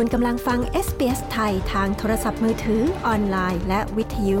คุณกำลังฟัง SBS ไทยทางโทรศัพท์มือถือออนไลน์ และวิทยุ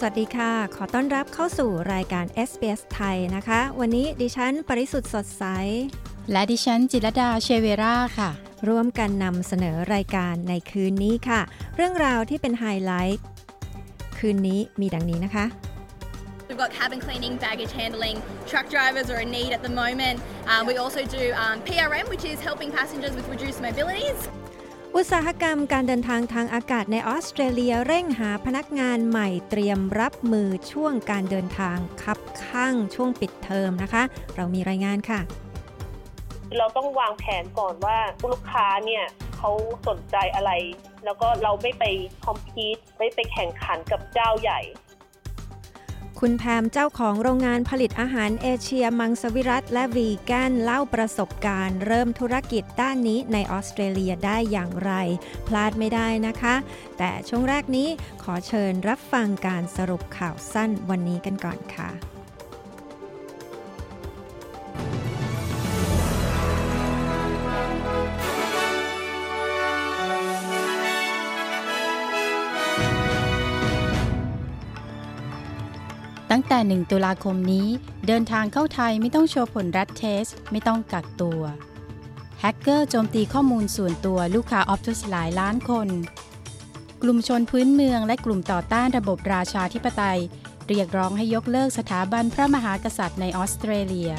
สวัสดีค่ะ ขอต้อนรับเข้าสู่รายการ SBS ไทยนะคะ วันนี้ดิฉันปริสุทธ์สดใส และดิฉันจิรดาเชเวราค่ะ ร่วมกันนำเสนอรายการในคืนนี้ค่ะ เรื่องราวที่เป็นไฮไลท์คืนนี้มีดังนี้นะคะ We've got cabin cleaning, baggage handling, truck drivers are in need at the moment. Um, we also do um, PRM, which is helping passengers with reduced mobilities. อุตสาหกรรมการเดินทางทางอากาศในออสเตรเลียเร่งหาพนักงานใหม่เตรียมรับมือช่วงการเดินทางคับข้างช่วงปิดเทอมนะคะ เรามีรายงานค่ะ เราต้องวางแผนก่อนว่าลูกค้าเนี่ยเขาสนใจอะไร แล้วก็เราไม่ไปคอมพีตไม่ไปแข่งขันกับเจ้าใหญ่ คุณแพมเจ้าของโรงงานผลิตอาหารเอเชียมังสวิรัตและวีแกนเล่าประสบการณ์ เริ่มธุรกิจด้านนี้ในออสเตรเลียได้อย่างไร พลาดไม่ได้นะคะ แต่ช่วงแรกนี้ขอเชิญรับฟังการสรุปข่าวสั้นวันนี้กันก่อนค่ะ ตั้งแต่ 1 ตุลาคมนี้ เดินทางเข้าไทยไม่ต้องโชว์ผลรัดเทส ไม่ต้องกักตัว แฮกเกอร์โจมตีข้อมูลส่วนตัวลูกค้าออฟตุสหลายล้านคน กลุ่มชนพื้นเมืองและกลุ่มต่อต้านระบบราชาธิปไตย เรียกร้องให้ยกเลิกสถาบันพระมหากษัตริย์ในออสเตรเลีย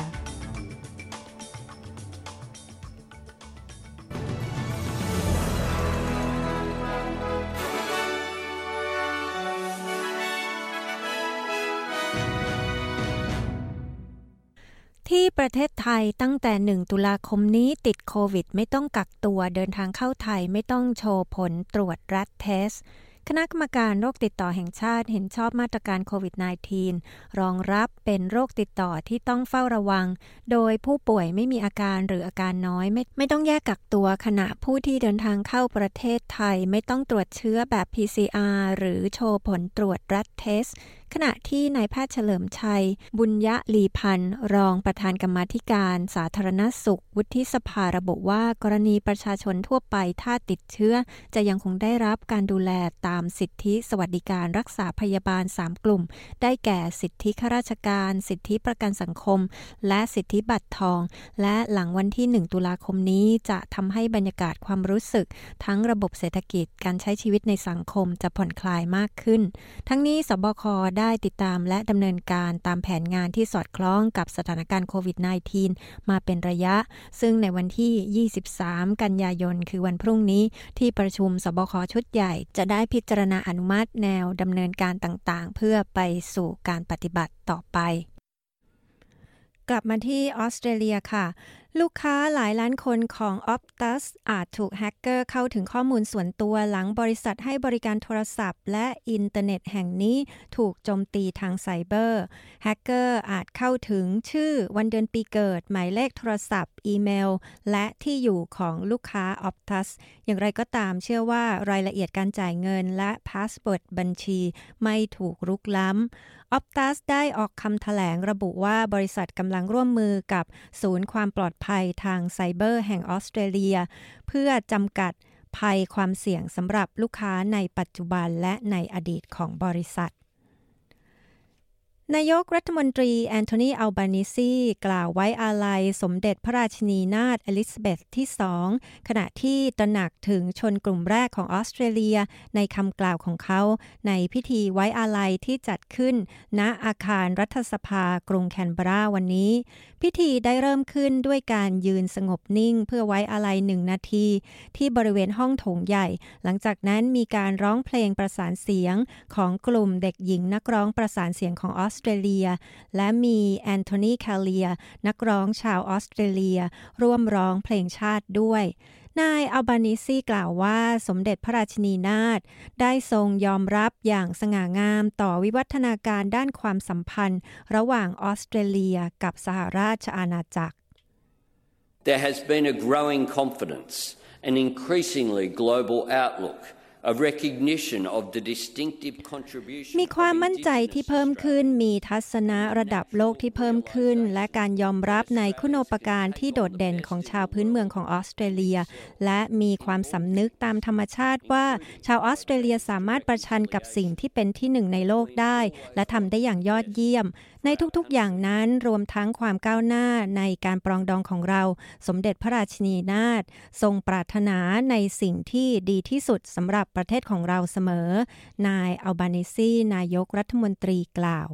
ที่ประเทศไทยตั้งแต่ 1 ตุลาคมนี้ติดโควิด ไม่ต้องกักตัวเดินทางเข้าไทยไม่ต้องโชว์ผลตรวจรัฐเทส คณะกรรมการโรคติดต่อแห่งชาติเห็นชอบมาตรการโควิด -19 รองรับเป็นโรคติดต่อที่ต้องเฝ้าระวัง โดยผู้ป่วยไม่มีอาการหรืออาการน้อยไม่ไม่ต้องแยกกักตัวขณะผู้ที่เดินทางเข้าประเทศไทย ไม่ต้องตรวจเชื้อแบบ PCR หรือโชว์ผลตรวจรัฐเทส ขณะที่นายแพทย์เฉลิมชัย บุญยะลีพันธ์รองประธานกรรมาธิการสาธารณสุข วุฒิสภาระบุว่ากรณีประชาชนทั่วไปถ้าติดเชื้อ จะยังคงได้รับการดูแลตามสิทธิสวัสดิการรักษาพยาบาล 3 กลุ่ม ได้แก่สิทธิข้าราชการ สิทธิประกันสังคม และสิทธิบัตรทอง และหลังวันที่ 1 ตุลาคมนี้จะทำให้บรรยากาศความรู้สึก ทั้งระบบเศรษฐกิจการใช้ชีวิตในสังคมจะผ่อนคลายมากขึ้น ทั้งนี้สบคได้ติดตามและดำเนินการตามแผนงานที่สอดคล้องกับสถานการณ์โควิด -19 มาเป็นระยะ ซึ่งในวันที่ 23 กันยายน คือวันพรุ่งนี้ที่ประชุมสบคชุดใหญ่ จะได้พิจารณาอนุมัติแนวดำเนินการต่างๆ เพื่อไปสู่การปฏิบัติต่อไป กลับมาที่ออสเตรเลียค่ะ ลูกค้าหลายล้านคนของ Optus อาจถูกแฮกเกอร์เข้าถึงข้อมูลส่วนตัวหลังบริษัทให้บริการโทรศัพท์ และอินเทอร์เน็ตแห่งนี้ถูกโจมตีทางไซเบอร์ แฮกเกอร์อาจเข้าถึงชื่อวันเดือนปีเกิด หมายเลขโทรศัพท์ อีเมล และที่อยู่ของลูกค้า Optus อย่างไรก็ตามเชื่อว่ารายละเอียดการจ่ายเงินและ password บัญชีไม่ถูกรุกล้ำ Optus ได้ออกคำแถลงระบุว่าบริษัทกำลังร่วมมือกับศูนย์ความปลอดภัยทางไซเบอร์แห่งออสเตรเลีย เพื่อจำกัดภัยความเสี่ยงสำหรับลูกค้าในปัจจุบันและในอดีตของบริษัท นายกรัฐมนตรีแอนโทนีอัลบานิซีกล่าวไว้อาลัยสมเด็จพระราชินีนาถอลิซาเบธที่สองขณะที่ตระหนักถึงชนกลุ่มแรกของออสเตรเลีย ในคำกล่าวของเขา ในพิธีไว้อาลัยที่จัดขึ้น ณอาคารรัฐสภากรุงแคนเบราวันนี้ พิธีได้เริ่มขึ้นด้วยการยืนสงบนิ่งเพื่อไว้อาลัยหนึ่งนาที ที่บริเวณห้องโถงใหญ่ หลังจากนั้นมีการร้องเพลงประสานเสียงของกลุ่มเด็กหญิงนักร้องประสานเสียงของออสเตรเลีย และมีแอนโทนีคาเลีย นักร้องชาวออสเตรเลีย ร่วมร้องเพลงชาติด้วยนายอัลบานิซีกล่าวว่าสมเด็จพระราชินีนาถได้ทรงยอมรับอย่างสง่างามต่อวิวัฒนาการด้านความสัมพันธ์ ระหว่างออสเตรเลียกับสหราชอาณาจักร There has been a growing confidence and increasingly global outlook มีความมั่นใจที่เพิ่มขึ้น มีทัศนะระดับโลกที่เพิ่มขึ้น และการยอมรับในคุณโปการที่โดดเด่นของชาวพื้นเมืองของออสเตรเลีย และมีความสำนึกตามธรรมชาติว่า ชาวออสเตรเลียสามารถประชันกับสิ่งที่เป็นที่หนึ่งในโลกได้ และทำได้อย่างยอดเยี่ยม ในทุกๆ อย่างนั้นรวมทั้งความก้าวหน้าในการปรองดองของเรา สมเด็จพระราชินีนาถทรงปรารถนาในสิ่งที่ดีที่สุดสำหรับประเทศของเราเสมอ นายอัลบานิซีนายกรัฐมนตรีกล่าว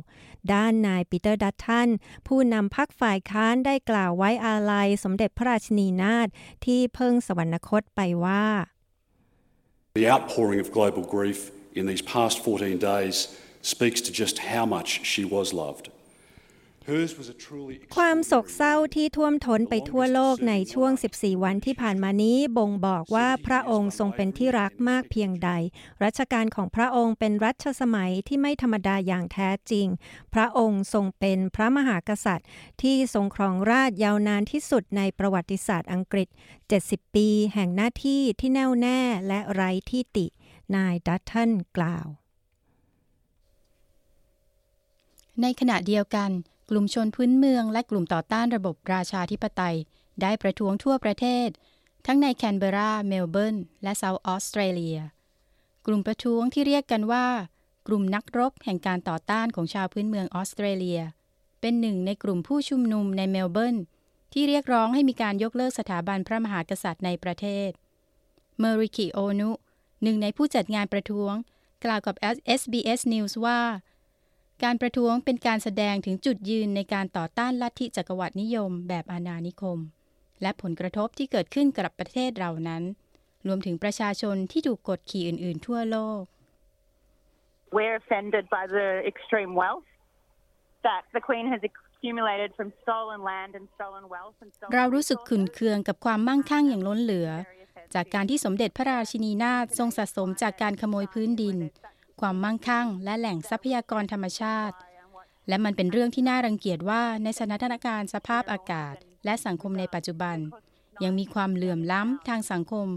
ด้านนายปีเตอร์ดัตทันผู้นำพักฝ่ายค้านได้กล่าวไว้อาลัยสมเด็จพระราชินีนาถที่เพิ่งสวรรคตไปว่า The outpouring of global grief in these past 14 days speaks to just how much she was loved. ความโศกเศร้าที่ท่วมท้นไปทั่วโลกในช่วง 14 วันที่ผ่านมานี้บ่งบอกว่าพระองค์ทรงเป็นที่รักมากเพียงใด รัชกาลของพระองค์เป็นรัชสมัยที่ไม่ธรรมดาอย่างแท้จริง พระองค์ทรงเป็นพระมหากษัตริย์ ที่ทรงครองราชยาวนานที่สุดในประวัติศาสตร์อังกฤษ 70 ปีแห่งหน้าที่ที่แน่วแน่และไร้ที่ติ นายดัตทันกล่าว ในขณะเดียวกัน กลุ่มชนพื้นเมืองและกลุ่มต่อต้านระบบราชาธิปไตย ได้ประท้วงทั่วประเทศ ทั้งในแคนเบรา เมลเบิร์น และเซาท์ออสเตรเลีย กลุ่มประท้วงที่เรียกกันว่า กลุ่มนักรบแห่งการต่อต้านของชาวพื้นเมืองออสเตรเลีย เป็นหนึ่งในกลุ่มผู้ชุมนุมในเมลเบิร์นที่เรียกร้องให้มีการยกเลิกสถาบันพระมหากษัตริย์ในประเทศ เมริคิโอนุ หนึ่งในผู้จัดงานประท้วง กล่าวกับ SBS News ว่า การประท้วงเป็นการแสดงถึงจุดยืนในการต่อต้านลัทธิจักรวรรดินิยมแบบอาณานิคม และผลกระทบที่เกิดขึ้นกับประเทศเรานั้น รวมถึงประชาชนที่ถูกกดขี่อื่น ๆ ทั่วโลก We're offended by the extreme wealth that the Queen has accumulated from stolen land and stolen wealth and stolen เรารู้สึกขุนเคืองกับความมั่งคั่งอย่างล้นเหลือ จากการที่สมเด็จพระราชินีนาถทรงสะสมจากการขโมยพื้นดิน ความมั่งคั่ง และแหล่งทรัพยากรธรรมชาติ และมันเป็นเรื่องที่น่ารังเกียจว่าในสถานการณ์สภาพอากาศ และสังคมในปัจจุบัน ยังมีความเหลื่อมล้ำทางสังคม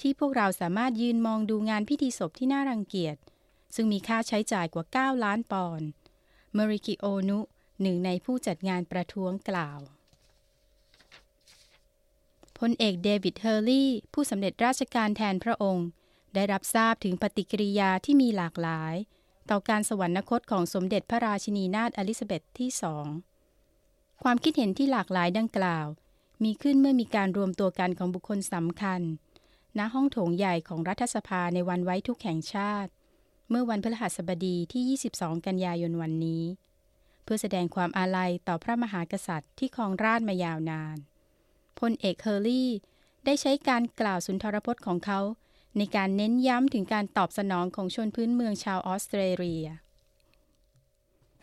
ที่พวกเราสามารถยืนมองดูงานพิธีศพที่น่ารังเกียจ ซึ่งมีค่าใช้จ่ายกว่า 9 ล้านปอนด์เมริกิโอนุหนึ่งในผู้จัดงานประท้วงกล่าวพลเอกเดวิดเฮอร์ลี่ผู้สำเร็จราชการแทนพระองค์ ได้รับทราบถึงปฏิกิริยาที่มีหลากหลาย ต่อการสวรรคตของสมเด็จพระราชินีนาถอลิซาเบธที่สองความคิดเห็นที่หลากหลายดังกล่าว มีขึ้นเมื่อมีการรวมตัวกันของบุคคลสำคัญ ณห้องโถงใหญ่ของรัฐสภาในวันไว้ทุกข์แห่งชาติ เมื่อวันพฤหัสบดีที่ 22 กันยายนวันนี้ เพื่อแสดงความอาลัยต่อพระมหากษัตริย์ที่ครองราชย์มายาวนานพลเอกเฮอร์รี่ได้ใช้การกล่าวสุนทรพจน์ของเขา ในการเน้นย้ำถึงการตอบสนองของชนพื้นเมืองชาวออสเตรเลีย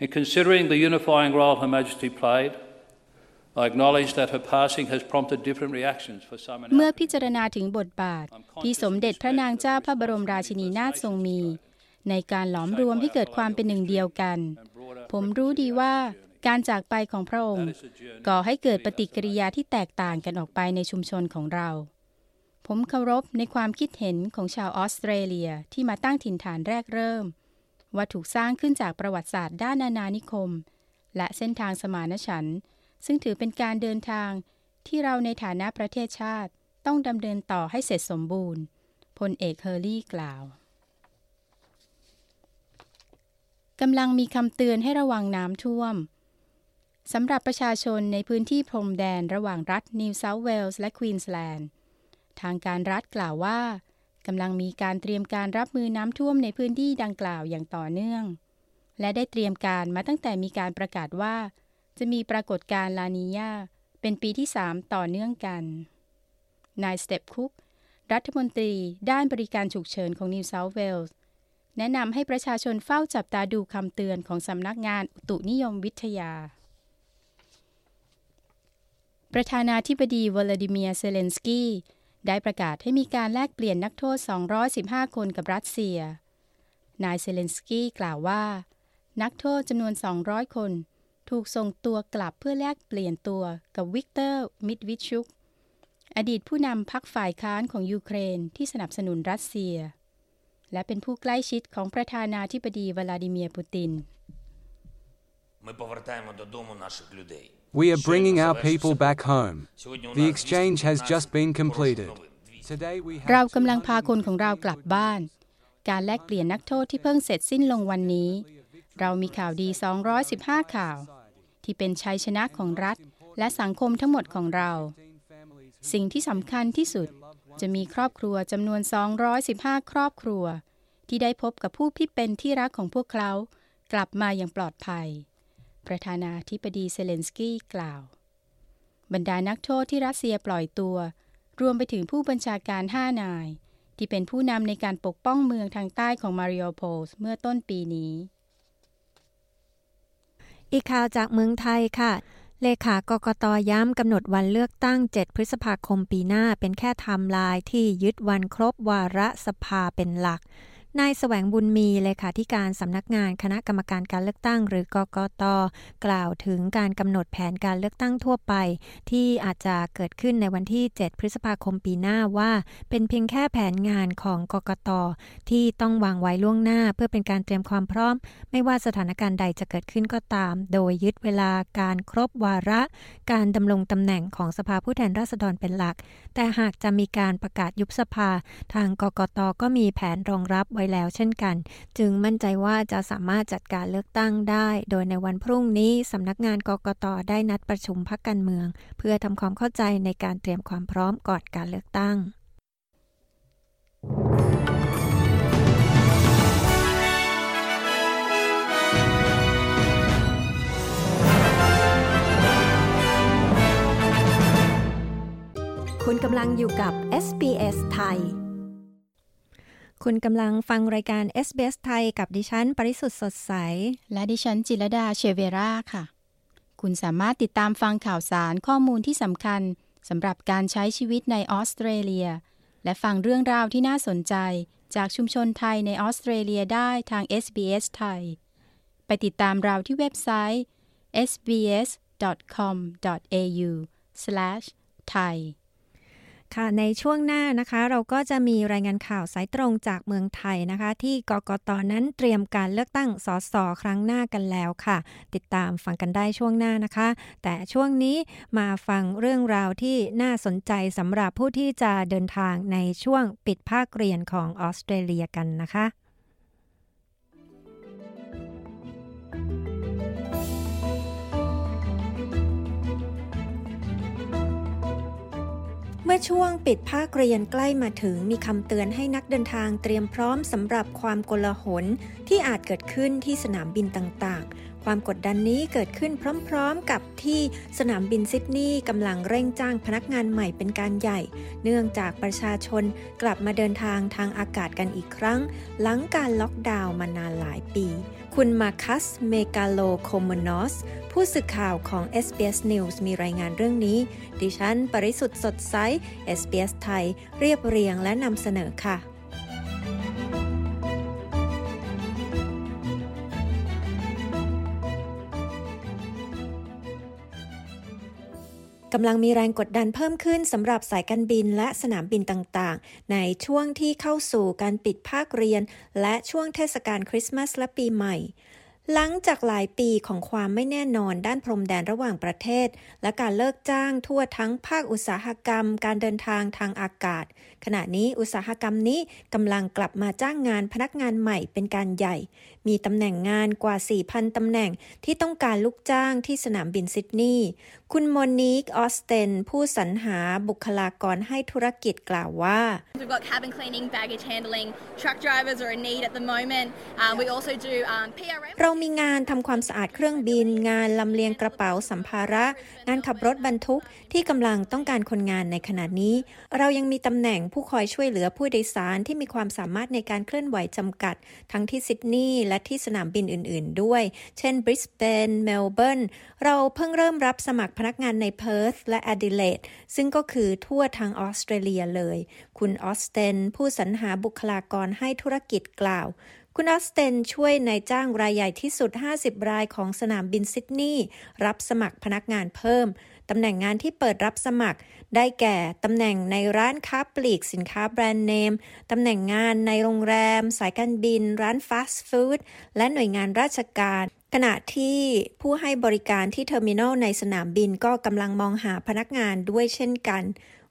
In considering the unifying role Her Majesty played, I acknowledge that her passing has prompted different reactions for some เมื่อพิจารณาถึงบทบาท ที่สมเด็จพระนางเจ้าพระบรมราชินีนาถทรงมี ในการหลอมรวมให้เกิดความเป็นหนึ่งเดียวกัน ผมรู้ดีว่าการจากไปของพระองค์ ก่อให้เกิดปฏิกิริยาที่แตกต่างกันออกไปในชุมชนของเรา ผมเคารพในความคิดเห็นของชาวออสเตรเลียที่มาตั้งถิ่นฐานแรกเริ่ม ว่าถูกสร้างขึ้นจากประวัติศาสตร์ด้านนานานิคม และเส้นทางสมานฉันท์ซึ่งถือเป็นการเดินทางที่เราในฐานะประเทศชาติต้องดำเนินต่อให้เสร็จสมบูรณ์พลเอกเฮอร์รี่กล่าวกำลังมีคำเตือนให้ระวังน้ำท่วมสำหรับประชาชนในพื้นที่พรมแดนระหว่างรัฐนิวเซาท์เวลส์และควีนสแลนด์ ทางการรัฐกล่าวว่ากำลังมีการเตรียมการรับมือน้ำท่วมในพื้นที่ดังกล่าวอย่างต่อเนื่อง และได้เตรียมการมาตั้งแต่มีการประกาศว่า จะมีปรากฏการณ์ลานีญาเป็นปีที่ 3 ต่อเนื่องกันนายสเตปคุกรัฐมนตรีด้านบริการฉุกเฉินของนิวเซาท์เวลส์แนะนำให้ประชาชนเฝ้าจับตาดูคำเตือนของสำนักงานอุตุนิยมวิทยา ประธานาธิบดีวลาดิเมียร์ เซเลนสกี้ ได้ประกาศให้มีการแลกเปลี่ยนนักโทษ 215 คนกับรัสเซีย นายเซเลนสกี้กล่าวว่า นักโทษจำนวน 200 คน ถูกส่งตัวกลับเพื่อแลกเปลี่ยนตัวกับวิกเตอร์ มิดวิชุก อดีตผู้นำพรรคฝ่ายค้านของยูเครนที่สนับสนุนรัสเซีย และเป็นผู้ใกล้ชิดของประธานาธิบดีวลาดิเมียร์ปูติน We are bringing our people back home. The exchange has just been completed. Today we เรากำลังพาคนของเรากลับบ้าน การแลกเปลี่ยนนักโทษที่เพิ่งเสร็จสิ้นลงวันนี้ เรามีข่าวดี 215 ข่าว ที่เป็นชัยชนะของรัฐ และสังคมทั้งหมดของเรา สิ่งที่สำคัญที่สุด จะมีครอบครัวจำนวน 215 ครอบครัว ที่ได้พบกับผู้ที่เป็นที่รักของพวกเขา กลับมาอย่างปลอดภัย ประธานาธิบดีเซเลนสกี้กล่าว บรรดานักโทษที่รัสเซียปล่อยตัว รวมไปถึงผู้บัญชาการ 5 นาย ที่เป็นผู้นำในการปกป้องเมืองทางใต้ของมาริโอโพลเมื่อต้นปีนี้ อีกข่าวจากเมืองไทยค่ะเลขากกตย้ำกำหนดวันเลือกตั้ง 7 พฤษภาคมปีหน้าเป็นแค่ไทม์ไลน์ที่ยึดวันครบวาระสภาเป็นหลัก นายแสวงบุญมีเลขาธิการสำนักงานคณะกรรมการการเลือกตั้ง หรือกกต กล่าวถึงการกำหนดแผนการเลือกตั้งทั่วไป ที่อาจจะเกิดขึ้นในวันที่ 7 พฤษภาคมปีหน้าว่า เป็นเพียงแค่แผนงานของกกต ที่ต้องวางไว้ล่วงหน้า เพื่อเป็นการเตรียมความพร้อม ไม่ว่าสถานการณ์ใดจะเกิดขึ้นก็ตาม โดยยึดเวลาการครบวาระ การดำรงตำแหน่งของสภาผู้แทนราษฎรเป็นหลัก แต่หากจะมีการประกาศยุบสภา ทางกกตก็มีแผนรองรับไว้แล้วเช่นกัน จึงมั่นใจว่าจะสามารถจัดการเลือกตั้งได้ โดยในวันพรุ่งนี้สำนักงานกกตได้นัดประชุมพักการเมือง เพื่อทำความเข้าใจในการเตรียมความพร้อมก่อนการเลือกตั้งคุณกำลังอยู่กับ SBS ไทย คุณกำลังฟังรายการ SBS ไทยกับดิฉัน ปริสุทธ์สดใส และดิฉันจิรดาเชเวราค่ะ คุณสามารถติดตามฟังข่าวสารข้อมูลที่สำคัญสำหรับการใช้ชีวิตในออสเตรเลีย และฟังเรื่องราวที่น่าสนใจจากชุมชนไทยในออสเตรเลียได้ทาง SBS ไทย ไปติดตามเราที่เว็บไซต์ sbs.com.au/thai ค่ะในช่วงหน้านะคะเราก็จะมีรายงานข่าวสายตรงจากเมืองไทยนะคะ ที่กกตนั้นเตรียมการเลือกตั้งสสครั้งหน้ากันแล้วค่ะ ติดตามฟังกันได้ช่วงหน้านะคะ แต่ช่วงนี้มาฟังเรื่องราวที่น่าสนใจสำหรับผู้ที่จะเดินทางในช่วงปิดภาคเรียนของออสเตรเลียกันนะคะ มื่อช่วงปิดภาคเรียนใกล้มาถึงมีคำเตือนให้นักเดินทางเตรียมพร้อมสำหรับความโกลาหลที่อาจเกิดขึ้นที่สนามบินต่างๆ ความกดดันนี้เกิดขึ้นพร้อมๆ กับที่สนามบินซิดนีย์กำลังเร่งจ้างพนักงานใหม่เป็นการใหญ่ เนื่องจากประชาชนกลับมาเดินทางทางอากาศกันอีกครั้ง หลังการล็อกดาวน์มานานหลายปี คุณมาร์คัส เมกาโลโคมนอส ผู้สื่อข่าวของ SBS News มีรายงานเรื่องนี้ ดิฉัน ปริสุทธ์สดใส SBS ไทย เรียบเรียงและนำเสนอค่ะ กำลังมีแรงกดดันเพิ่มขึ้นสำหรับสายการบินและสนามบินต่างๆ ในช่วงที่เข้าสู่การปิดภาคเรียน และช่วงเทศกาลคริสต์มาสและปีใหม่ หลังจากหลายปีของความไม่แน่นอนด้านพรมแดนระหว่างประเทศ และการเลิกจ้างทั่วทั้งภาคอุตสาหกรรม การเดินทางทางอากาศ ขณะนี้อุตสาหกรรมนี้กำลังกลับมาจ้างงานพนักงานใหม่เป็นการใหญ่ มีตำแหน่งงานกว่า 4,000 ตำแหน่งที่ต้องการลูกจ้างที่สนามบินซิดนีย์คุณโมนิกออสเตนผู้สรรหาบุคลากรให้ธุรกิจกล่าวว่า We've got cabin cleaning, baggage handling, truck drivers are a need at the moment. Um, we also do um, PRM. เรามีงานทำความสะอาดเครื่องบิน งานลำเลียงกระเป๋าสัมภาระ งานขับรถบรรทุกที่กำลังต้องการคนงานในขณะนี้ เรายังมีตำแหน่งผู้คอยช่วยเหลือผู้โดยสารที่มีความสามารถในการเคลื่อนไหวจำกัด ทั้งที่ซิดนีย์และที่สนามบินอื่น ๆ ด้วย เช่นบริสเบนเมลเบิร์นเราเพิ่งเริ่มรับสมัครพนักงานในเพิร์ธและแอดิเลดซึ่งก็คือทั่วทางออสเตรเลียเลย คุณออสเตนผู้สรรหาบุคลากรให้ธุรกิจกล่าวคุณออสเตนช่วยนายจ้างรายใหญ่ที่สุด 50 รายของสนามบินซิดนีย์รับสมัครพนักงานเพิ่ม ตำแหน่งงานที่เปิดรับสมัคร ได้แก่ตำแหน่งในร้านค้าปลีกสินค้าแบรนด์เนม ตำแหน่งงานในโรงแรม สายการบิน ร้านฟาสต์ฟู้ดและหน่วยงานราชการขณะที่ผู้ให้บริการที่ terminal ในสนามบินก็กำลังมองหาพนักงานด้วยเช่นกัน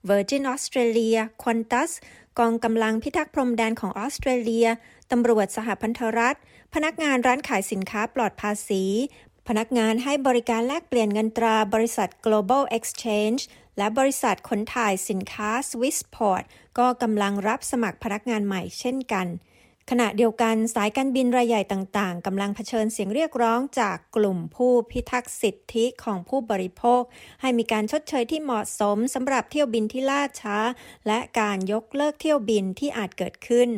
Virgin Australia Qantas กองกำลังพิทักษ์พรมแดนของออสเตรเลีย ตำรวจสหพันธรัฐ พนักงานร้านขายสินค้าปลอดภาษี พนักงานให้บริการแลกเปลี่ยนเงินตราบริษัท Global Exchange และบริษัทขนถ่ายสินค้า Swissport ก็กำลังรับสมัครพนักงานใหม่เช่นกัน ขณะเดียวกันสายการบินรายใหญ่ต่างๆกำลังเผชิญเสียงเรียกร้องจากกลุ่มผู้พิทักษ์สิทธิของผู้บริโภค ให้มีการชดเชยที่เหมาะสมสำหรับเที่ยวบินที่ล่าช้า และการยกเลิกเที่ยวบินที่อาจเกิดขึ้น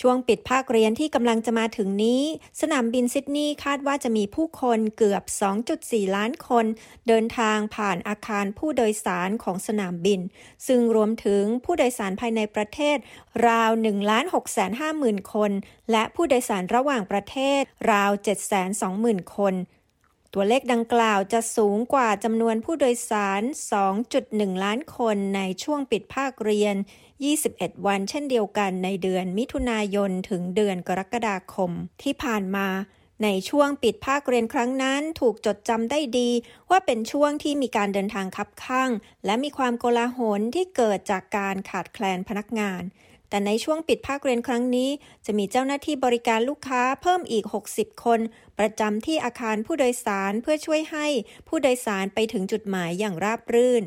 ช่วงปิดภาคเรียนที่กำลังจะมาถึงนี้ สนามบินซิดนีย์คาดว่าจะมีผู้คนเกือบ 2.4 ล้านคน เดินทางผ่านอาคารผู้โดยสารของสนามบิน ซึ่งรวมถึงผู้โดยสารภายในประเทศ ราว1ล้าน6 5 0 0 0 0 คน และผู้โดยสารระหว่างประเทศ ราว 720,000 คน ตัวเลขดังกล่าวจะสูงกว่าจำนวนผู้โดยสาร 2.1 ล้านคนในช่วงปิดภาคเรียน 21 วันเช่นเดียวกันในเดือนมิถุนายนถึงเดือนกรกฎาคม ที่ผ่านมาในช่วงปิดภาคเรียนครั้งนั้นถูกจดจำได้ดี ว่าเป็นช่วงที่มีการเดินทางคับข้าง และมีความโกลาหลที่เกิดจากการขาดแคลนพนักงาน แต่ในช่วงปิดภาคเรียนครั้งนี้ จะมีเจ้าหน้าที่บริการลูกค้าเพิ่มอีก 60 คน ประจำที่อาคารผู้โดยสารเพื่อช่วยให้ผู้โดยสารไปถึงจุดหมายอย่างราบรื่น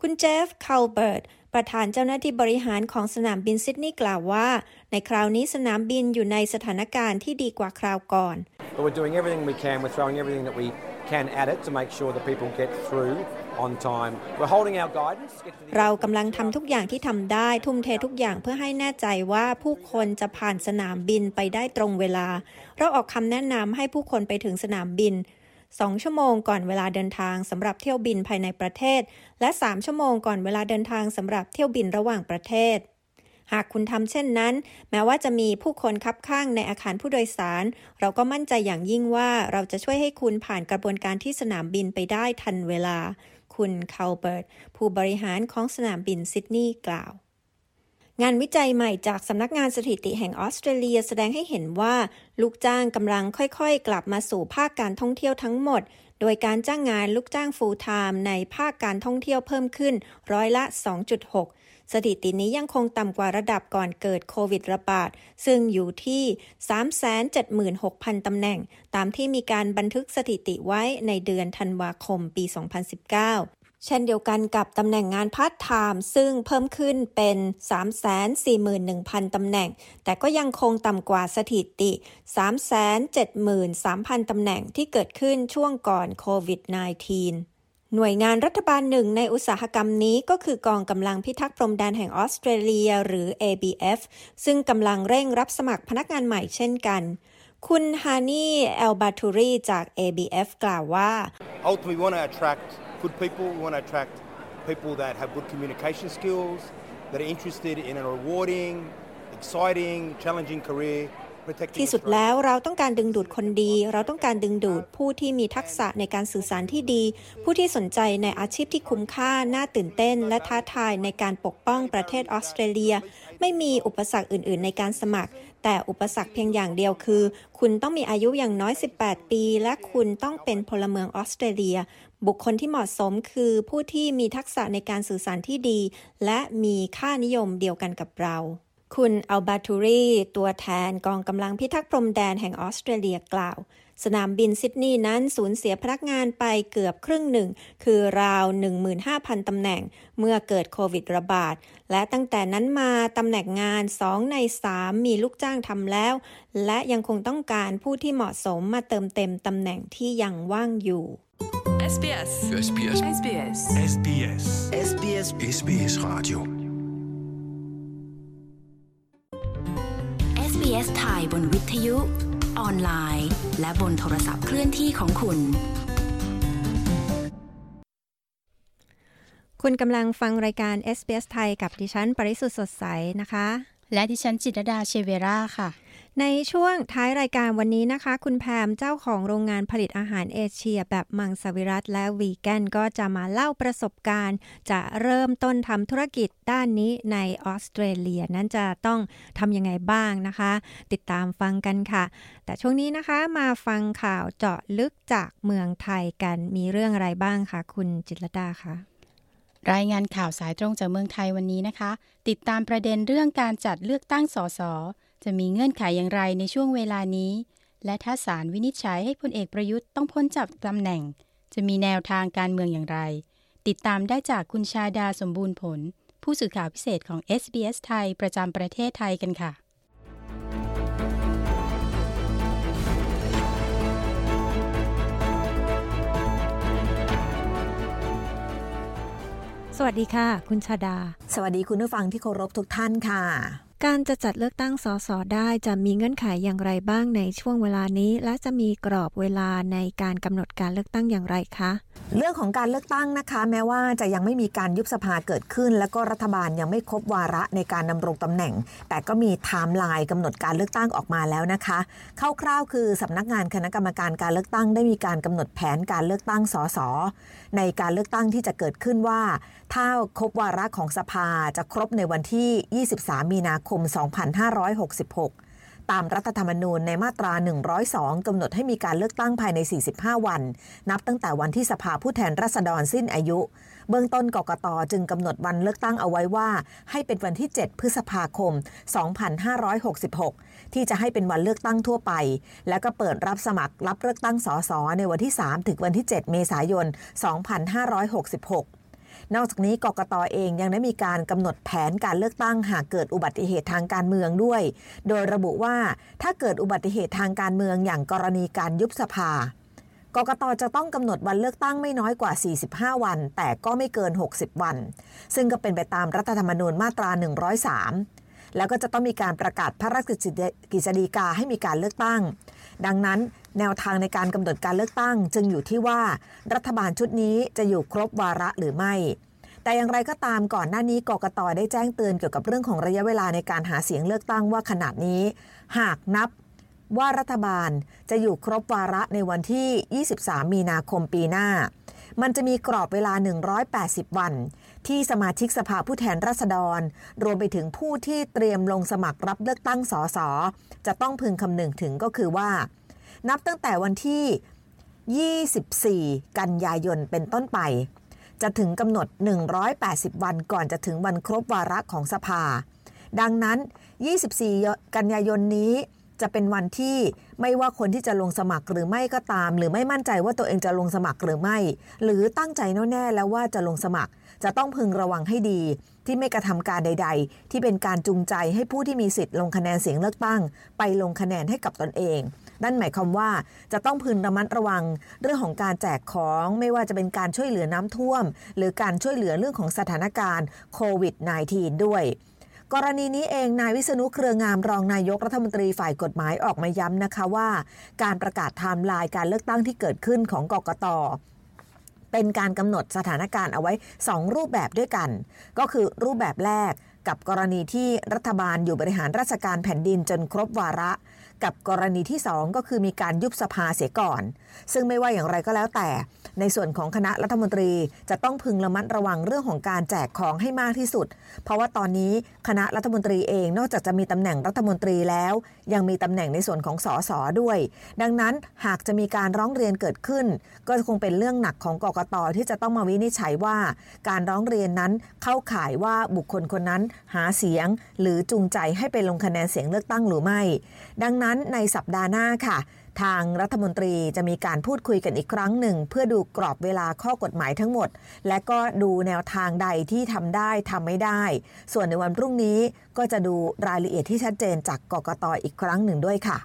คุณเจฟคาลเบิร์ตประธานเจ้าหน้าที่บริหารของสนามบินซิดนีย์กล่าวว่า ในคราวนี้สนามบินอยู่ในสถานการณ์ที่ดีกว่าคราวก่อน But we're doing everything we can. We're throwing everything that we can at it to make sure that people get through on time. We're holding our guidance. เรากำลังทำทุกอย่างที่ทำได้ ทุ่มเททุกอย่างเพื่อให้แน่ใจว่าผู้คนจะผ่านสนามบินไปได้ตรงเวลา เราออกคำแนะนำให้ผู้คนไปถึงสนามบิน 2 ชั่วโมงก่อนเวลาเดินทางสำหรับเที่ยวบินภายในประเทศ และ 3 ชั่วโมงก่อนเวลาเดินทางสำหรับเที่ยวบินระหว่างประเทศหากคุณทำเช่นนั้น แม้ว่าจะมีผู้คนคับข้างในอาคารผู้โดยสาร เราก็มั่นใจอย่างยิ่งว่าเราจะช่วยให้คุณผ่านกระบวนการที่สนามบินไปได้ทันเวลา คุณคาลเบิร์ตผู้บริหารของสนามบินซิดนีย์กล่าว งานวิจัยใหม่จากสำนักงานสถิติแห่งออสเตรเลียแสดงให้เห็นว่า ลูกจ้างกำลังค่อยๆ กลับมาสู่ภาคการท่องเที่ยวทั้งหมด โดยการจ้างงานลูกจ้าง full-time ในภาคการท่องเที่ยวเพิ่มขึ้นร้อยละ 2.6 สถิตินี้ยังคงต่ำกว่าระดับก่อนเกิดโควิดระบาด ซึ่งอยู่ที่ 376,000 ตำแหน่ง ตามที่มีการบันทึกสถิติไว้ในเดือนธันวาคมปี 2019เช่นเดียวกันกับตำแหน่งงานพาร์ทไทม์ซึ่งเพิ่มขึ้นเป็น 341,000 ตำแหน่ง แต่ก็ยังคงต่ำกว่าสถิติ 373,000 ตำแหน่งที่เกิดขึ้นช่วงก่อนโควิด -19 หน่วยงานรัฐบาลหนึ่งในอุตสาหกรรมนี้ก็คือกองกำลังพิทักษ์พรมแดนแห่งออสเตรเลีย หรือ ABF ซึ่งกำลังเร่งรับสมัครพนักงานใหม่เช่นกัน คุณฮานีเอลบาทูรีจาก ABF กล่าวว่า Ultimately, we want to attract good people. We want to attract people that have good communication skills, that are interested in a rewarding, exciting, challenging career. ที่สุดแล้วเราต้องการดึงดูดคนดี เราต้องการดึงดูดผู้ที่มีทักษะในการสื่อสารที่ดี ผู้ที่สนใจในอาชีพที่คุ้มค่า น่าตื่นเต้น และท้าทายในการปกป้องประเทศออสเตรเลีย ไม่มีอุปสรรคอื่น ๆ ในการสมัคร แต่อุปสรรคเพียงอย่างเดียวคือ คุณต้องมีอายุอย่างน้อย 18 ปี และคุณต้องเป็นพลเมืองออสเตรเลีย บุคคลที่เหมาะสมคือผู้ที่มีทักษะในการสื่อสารที่ดี และมีค่านิยมเดียวกันกับเรา คุณอัลบาทูรีตัวแทนกองกำลังพิทักษ์พรมแดนแห่งออสเตรเลียกล่าว สนามบินซิดนีย์นั้นสูญเสียพนักงานไปเกือบครึ่งหนึ่ง คือราว 15,000 ตำแหน่ง เมื่อเกิดโควิดระบาด และตั้งแต่นั้นมาตำแหน่งงาน 2 ใน 3 มีลูกจ้างทำแล้ว และยังคงต้องการผู้ที่เหมาะสมมาเติมเต็มตำแหน่งที่ยังว่างอยู่ SBS SBS SBS SBS SBS SBS Radio SBS ไทยบนวิทยุ ออนไลน์ และบนโทรศัพท์เคลื่อนที่ของคุณ คุณกำลังฟังรายการ SBS ไทยกับดิฉัน ปริสุทธ์สดใสนะคะ และดิฉันจิตรดาเชเวราค่ะ ในช่วงท้ายรายการวันนี้นะคะ คุณแพมเจ้าของโรงงานผลิตอาหารเอเชีย แบบมังสวิรัตและวีแกนก็จะมาเล่าประสบการณ์ จะเริ่มต้นทำธุรกิจด้านนี้ในออสเตรเลีย นั้นจะต้องทำยังไงบ้างนะคะ ติดตามฟังกันค่ะ แต่ช่วงนี้นะคะมาฟังข่าวเจาะลึกจากเมืองไทยกันมีเรื่องอะไรบ้างคะคุณจิตรดาคะรายงานข่าวสายตรงจากเมืองไทยวันนี้นะคะ ติดตามประเด็นเรื่องการจัดเลือกตั้งสส จะมีเงื่อนไขยอย่างไรในช่วงเวลานี้ และถ้าศาลวินิจฉัยให้พลเอกประยุทธ์ต้องพ้นจากตำแหน่ง จะมีแนวทางการเมืองอย่างไร ติดตามได้จากคุณชาดาสมบูรณ์ผล ผู้สื่อข่าวพิเศษของ SBS ไทยประจำประเทศไทยกันค่ะสวัสดีค่ะ คุณชาดา สวัสดีคุณผู้ฟังที่เคารพทุกท่านค่ะ การจะจัดเลือกตั้งสสได้จะมีเงื่อนไขอย่างไรบ้างในช่วงเวลานี้ และจะมีกรอบเวลาในการกำหนดการเลือกตั้งอย่างไรคะเรื่องของการเลือกตั้งนะคะ แม้ว่าจะยังไม่มีการยุบสภาเกิดขึ้น และก็รัฐบาลยังไม่ครบวาระในการดำรงตำแหน่ง แต่ก็มีไทม์ไลน์กำหนดการเลือกตั้งออกมาแล้วนะคะคร่าวๆคือสำนักงานคณะกรรมการการเลือกตั้งได้มีการกำหนดแผนการเลือกตั้งสสในการเลือกตั้งที่จะเกิดขึ้นว่า ถ้าครบวาระของสภาจะครบในวันที่ 23 มีนาคม 2566 ตามรัฐธรรมนูญในมาตรา 102 กำหนดให้มีการเลือกตั้งภายใน 45 วัน นับตั้งแต่วันที่สภาผู้แทนราษฎรสิ้นอายุ เบื้องต้นกกตจึงกำหนดวันเลือกตั้งเอาไว้ว่า ให้เป็นวันที่ 7 พฤษภาคม 2566 ที่จะให้เป็นวันเลือกตั้งทั่วไป แล้วก็เปิดรับสมัครรับเลือกตั้งสสในวันที่ 3 ถึงวันที่ 7 เมษายน 2566นอกจากนี้กกตอเองยังได้มีการกำหนดแผนการเลือกตั้งหากเกิดอุบัติเหตุทางการเมืองด้วย โดยระบุว่าถ้าเกิดอุบัติเหตุทางการเมืองอย่างกรณีการยุบสภากกตจะต้องกำหนดวันเลือกตั้งไม่น้อยกว่า 45 วัน แต่ก็ไม่เกิน 60 วัน ซึ่งก็เป็นไปตามรัฐธรรมนูญมาตรา 103 แล้วก็จะต้องมีการประกาศพระราชกฤษฎีกาให้มีการเลือกตั้ง ดังนั้นแนวทางในการกำหนดการเลือกตั้ง จึงอยู่ที่ว่ารัฐบาลชุดนี้จะอยู่ครบวาระหรือไม่ แต่อย่างไรก็ตามก่อนหน้านี้กกตได้แจ้งเตือนเกี่ยวกับเรื่องของระยะเวลาในการหาเสียงเลือกตั้งว่าขนาดนี้ หากนับว่ารัฐบาลจะอยู่ครบวาระในวันที่ 23 มีนาคมปีหน้า มันจะมีกรอบเวลา 180 วัน ที่สมาชิกสภาผู้แทนราษฎร รวมไปถึงผู้ที่เตรียมลงสมัครรับเลือกตั้งสสจะต้องพึงคำนึงถึงก็คือว่า นับตั้งแต่วันที่ 24 กันยายนเป็นต้นไป จะถึงกำหนด 180 วันก่อนจะถึงวันครบวาระของสภา ดังนั้น 24 กันยายนนี้จะเป็นวันที่ไม่ว่าคนที่จะลงสมัครหรือไม่ก็ตาม หรือไม่มั่นใจว่าตัวเองจะลงสมัครหรือไม่ หรือตั้งใจแน่ๆแล้วว่าจะลงสมัคร จะต้องพึงระวังให้ดี ที่ไม่กระทำการใด ๆ ที่เป็นการจูงใจให้ผู้ที่มีสิทธิ์ลงคะแนนเสียงเลือกตั้ง ไปลงคะแนนให้กับตนเองนั่นหมายความว่าจะต้องพึงระมัดระวังเรื่องของการแจกของไม่ว่าจะเป็นการช่วยเหลือน้ำท่วม หรือการช่วยเหลือเรื่องของสถานการณ์โควิด -19 ด้วย กรณีนี้เองนายวิษณุเครืองามรองนายกรัฐมนตรีฝ่ายกฎหมายออกมาย้ำนะคะว่า การประกาศไทม์ไลน์การเลือกตั้งที่เกิดขึ้นของกกต เป็นการกำหนดสถานการณ์เอาไว้ 2 รูปแบบด้วยกัน ก็คือรูปแบบแรกกับกรณีที่รัฐบาลอยู่บริหารราชการแผ่นดินจนครบวาระ กับกรณีที่ 2 ก็คือมีการยุบสภาเสียก่อน ซึ่งไม่ว่าอย่างไรก็แล้วแต่ ในส่วนของคณะรัฐมนตรีจะต้องพึงระมัดระวังเรื่องของการแจกของให้มากที่สุด เพราะว่าตอนนี้คณะรัฐมนตรีเองนอกจากจะมีตำแหน่งรัฐมนตรีแล้ว ยังมีตำแหน่งในส่วนของสสด้วย ดังนั้นหากจะมีการร้องเรียนเกิดขึ้น ก็คงเป็นเรื่องหนักของกกตที่จะต้องมาวินิจฉัยว่า การร้องเรียนนั้นเข้าข่ายว่าบุคคลคนนั้นหาเสียง หรือจูงใจให้ไปลงคะแนนเสียงเลือกตั้งหรือไม่ ดังนั้นนั้นในสัปดาห์หน้าค่ะ ทางรัฐมนตรีจะมีการพูดคุยกันอีกครั้งหนึ่ง เพื่อดูกรอบเวลาข้อกฎหมายทั้งหมด และก็ดูแนวทางใดที่ทำได้ทำไม่ได้ ส่วนในวันพรุ่งนี้ก็จะดูรายละเอียดที่ชัดเจนจากกกตออีกครั้งหนึ่งด้วยค่ะ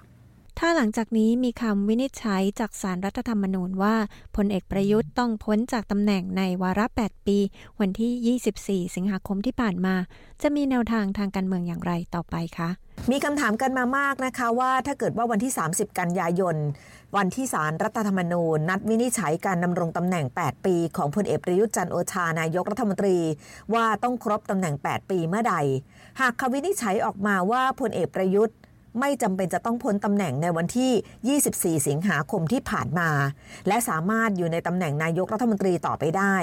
ถ้าหลังจากนี้มีคำวินิจฉัยจากสารรัฐธรรมนูญว่าพลเอกประยุทธ์ต้องพ้นจากตำแหน่งในวาระ 8 ปี วันที่ 24 สิงหาคมที่ผ่านมา จะมีแนวทางทางการเมืองอย่างไรต่อไปคะมีคำถามกันมามากนะคะว่าถ้าเกิดว่าวันที่ 30 กันยายน วันที่สารรัฐธรรมนูญ นัดวินิจฉัยการดำรงตำแหน่ง 8 ปีของพลเอกประยุทธ์จันโอชานายกรัฐมนตรี ว่าต้องครบตำแหน่ง 8 ปีเมื่อใด หากคำวินิจฉัยออกมาว่าพลเอกประยุทธ์ ไม่จำเป็นจะต้องพ้นตำแหน่งในวันที่ 24 สิงหาคมที่ผ่านมา และสามารถอยู่ในตำแหน่งนายกรัฐมนตรีต่อไปได้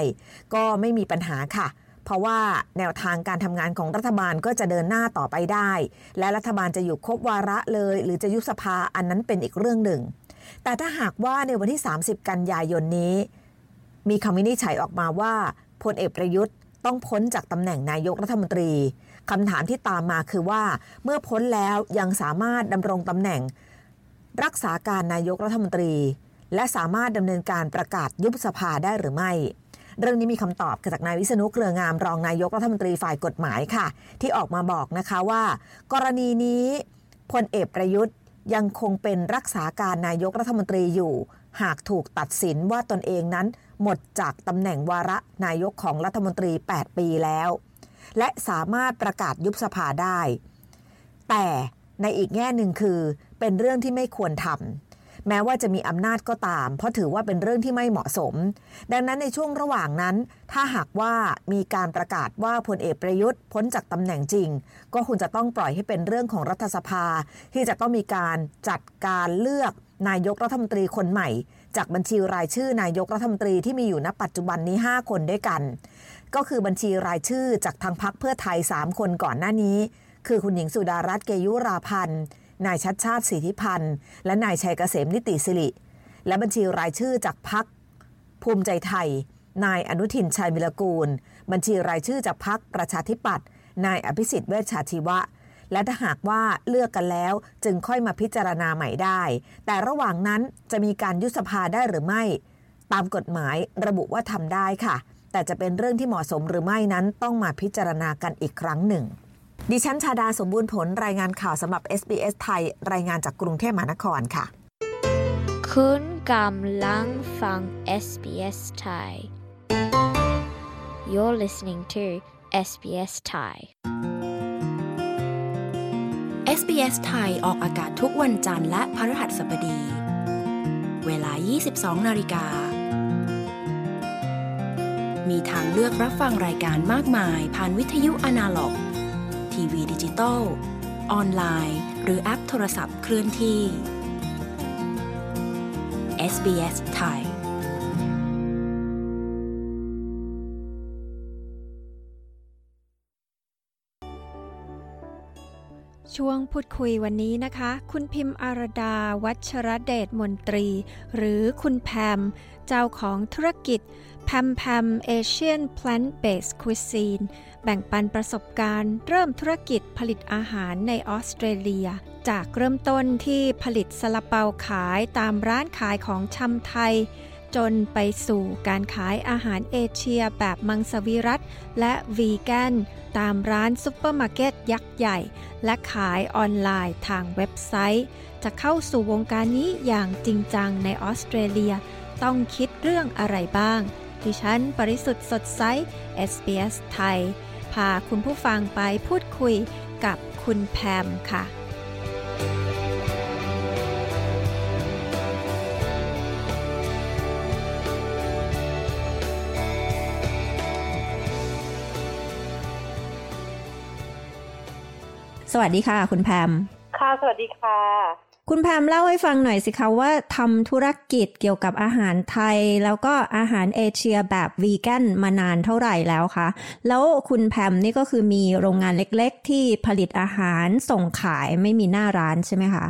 ก็ไม่มีปัญหาค่ะ เพราะว่าแนวทางการทำงานของรัฐบาลก็จะเดินหน้าต่อไปได้ และรัฐบาลจะอยู่ครบวาระเลย หรือจะยุบสภาอันนั้นเป็นอีกเรื่องหนึ่ง แต่ถ้าหากว่าในวันที่ 30 กันยายนนี้ มีคำวินิจฉัยออกมาว่าพลเอกประยุทธ์ต้องพ้นจากตำแหน่งนายกรัฐมนตรี คำถามที่ตามมาคือว่าเมื่อพ้นแล้วยังสามารถดำรงตำแหน่ง รักษาการนายกรัฐมนตรี และสามารถดำเนินการประกาศยุบสภาได้หรือไม่ เรื่องนี้มีคำตอบจากนายวิษณุเครืองามรองนายกรัฐมนตรีฝ่ายกฎหมายค่ะ ที่ออกมาบอกนะคะว่า กรณีนี้พลเอกประยุทธ์ยังคงเป็นรักษาการนายกรัฐมนตรีอยู่ หากถูกตัดสินว่าตนเองนั้นหมดจากตำแหน่งวาระนายกของรัฐมนตรี 8 ปีแล้ว และสามารถประกาศยุบสภาได้ แต่ในอีกแง่หนึ่งคือเป็นเรื่องที่ไม่ควรทำแม้ว่าจะมีอำนาจก็ตาม เพราะถือว่าเป็นเรื่องที่ไม่เหมาะสม ดังนั้นในช่วงระหว่างนั้น ถ้าหากว่ามีการประกาศว่าพลเอกประยุทธ์พ้นจากตำแหน่งจริง ก็ควรจะต้องปล่อยให้เป็นเรื่องของรัฐสภา ที่จะต้องมีการจัดการเลือกนายกรัฐมนตรีคนใหม่ จากบัญชีรายชื่อนายกรัฐมนตรีที่มีอยู่ณปัจจุบันนี้ 5 คนด้วยกัน ก็คือบัญชีรายชื่อจากทางพักเพื่อไทย 3 คนก่อนหน้านี้ คือคุณหญิงสุดารัตน์เกยุราพันธ์นายชัดชาติสิทธิพันธ์ และนายชัยเกษมนิติสิริ และบัญชีรายชื่อจากพักภูมิใจไทย นายอนุทินชัยมิลกูล บัญชีรายชื่อจากพักประชาธิปัตย์นายอภิสิทธิ์เวชชาชีวะ และถ้าหากว่าเลือกกันแล้วจึงค่อยมาพิจารณาใหม่ได้ แต่ระหว่างนั้นจะมีการยุบสภาได้หรือไม่ ตามกฎหมายระบุว่าทำได้ค่ะ แต่จะเป็นเรื่องที่เหมาะสมหรือไม่นั้นต้องมาพิจารณากันอีกครั้งหนึ่ง ดิฉันชาดาสมบูรณ์ผลรายงานข่าวสำหรับ SBS ไทย รายงานจากกรุงเทพมหานครค่ะ คุณกำลังฟัง SBS Thai You're listening to SBS Thai SBS ไทยออกอากาศทุกวันจันทร์และพฤหัสบดี เวลา 22 นาฬิกา มีทางเลือกรับฟังรายการมากมาย ผ่านวิทยุอนาล็อก ทีวีดิจิตอลออนไลน์ หรือแอปโทรศัพท์เคลื่อนที่ SBS ไทยช่วงพูดคุยวันนี้นะคะ คุณพิมพ์อารดา วัชรเดชมนตรี หรือคุณแพม เจ้าของธุรกิจ แพมแพมเอเชียนพลนเบสคุ i ซีนแบ่งปันประสบการณ์เริ่มธุรกิจผลิตอาหารในออสเตรเลีย จากเริ่มต้นที่ผลิตซาลาเปาขายตามร้านขายของชำไทย จนไปสู่การขายอาหารเอเชียแบบมังสวิรัตและวีแกนตามร้านซุปเปอร์มาร์เก็ตยักษ์ใหญ่ และขายออนไลน์ทางเว็บไซต์ จะเข้าสู่วงการนี้อย่างจริงจังในออสเตรเลีย ต้องคิดเรื่องอะไรบ้าง ดิฉัน ปริสุทธ์สดใส SBS ไทย พาคุณผู้ฟังไปพูดคุยกับคุณแพมค่ะสวัสดีค่ะ คุณแพม ค่ะ สวัสดีค่ะ คุณแพมเล่าให้ฟังหน่อยสิคะว่าทำธุรกิจเกี่ยวกับอาหารไทย แล้วก็อาหารเอเชียแบบวีแกนมานานเท่าไหร่แล้วคะ แล้วคุณแพมนี่ก็คือมีโรงงานเล็กๆ ที่ผลิตอาหารส่งขายไม่มีหน้าร้านใช่ไหมคะ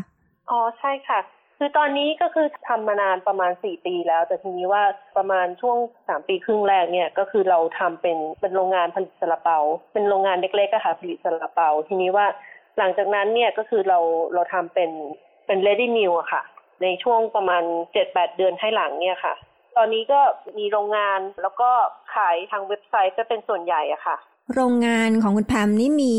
อ๋อใช่ค่ะ คือตอนนี้ก็คือทำมานานประมาณสี่ปีแล้ว แต่ทีนี้ว่าประมาณช่วงสามปีครึ่งแรกเนี่ยก็คือเราทำเป็นเป็นโรงงานผลิตซาลาเปา เป็นโรงงานเล็กๆอะค่ะผลิตซาลาเปา ทีนี้ว่าหลังจากนั้นเนี่ยก็คือเราเราทำเป็น เป็น ready meal อะค่ะ ในช่วงประมาณเจ็ดแปดเดือนให้หลังเนี่ยค่ะ ตอนนี้ก็มีโรงงานแล้วก็ขายทางเว็บไซต์จะเป็นส่วนใหญ่อะค่ะ โรงงานของคุณแพมนี่มี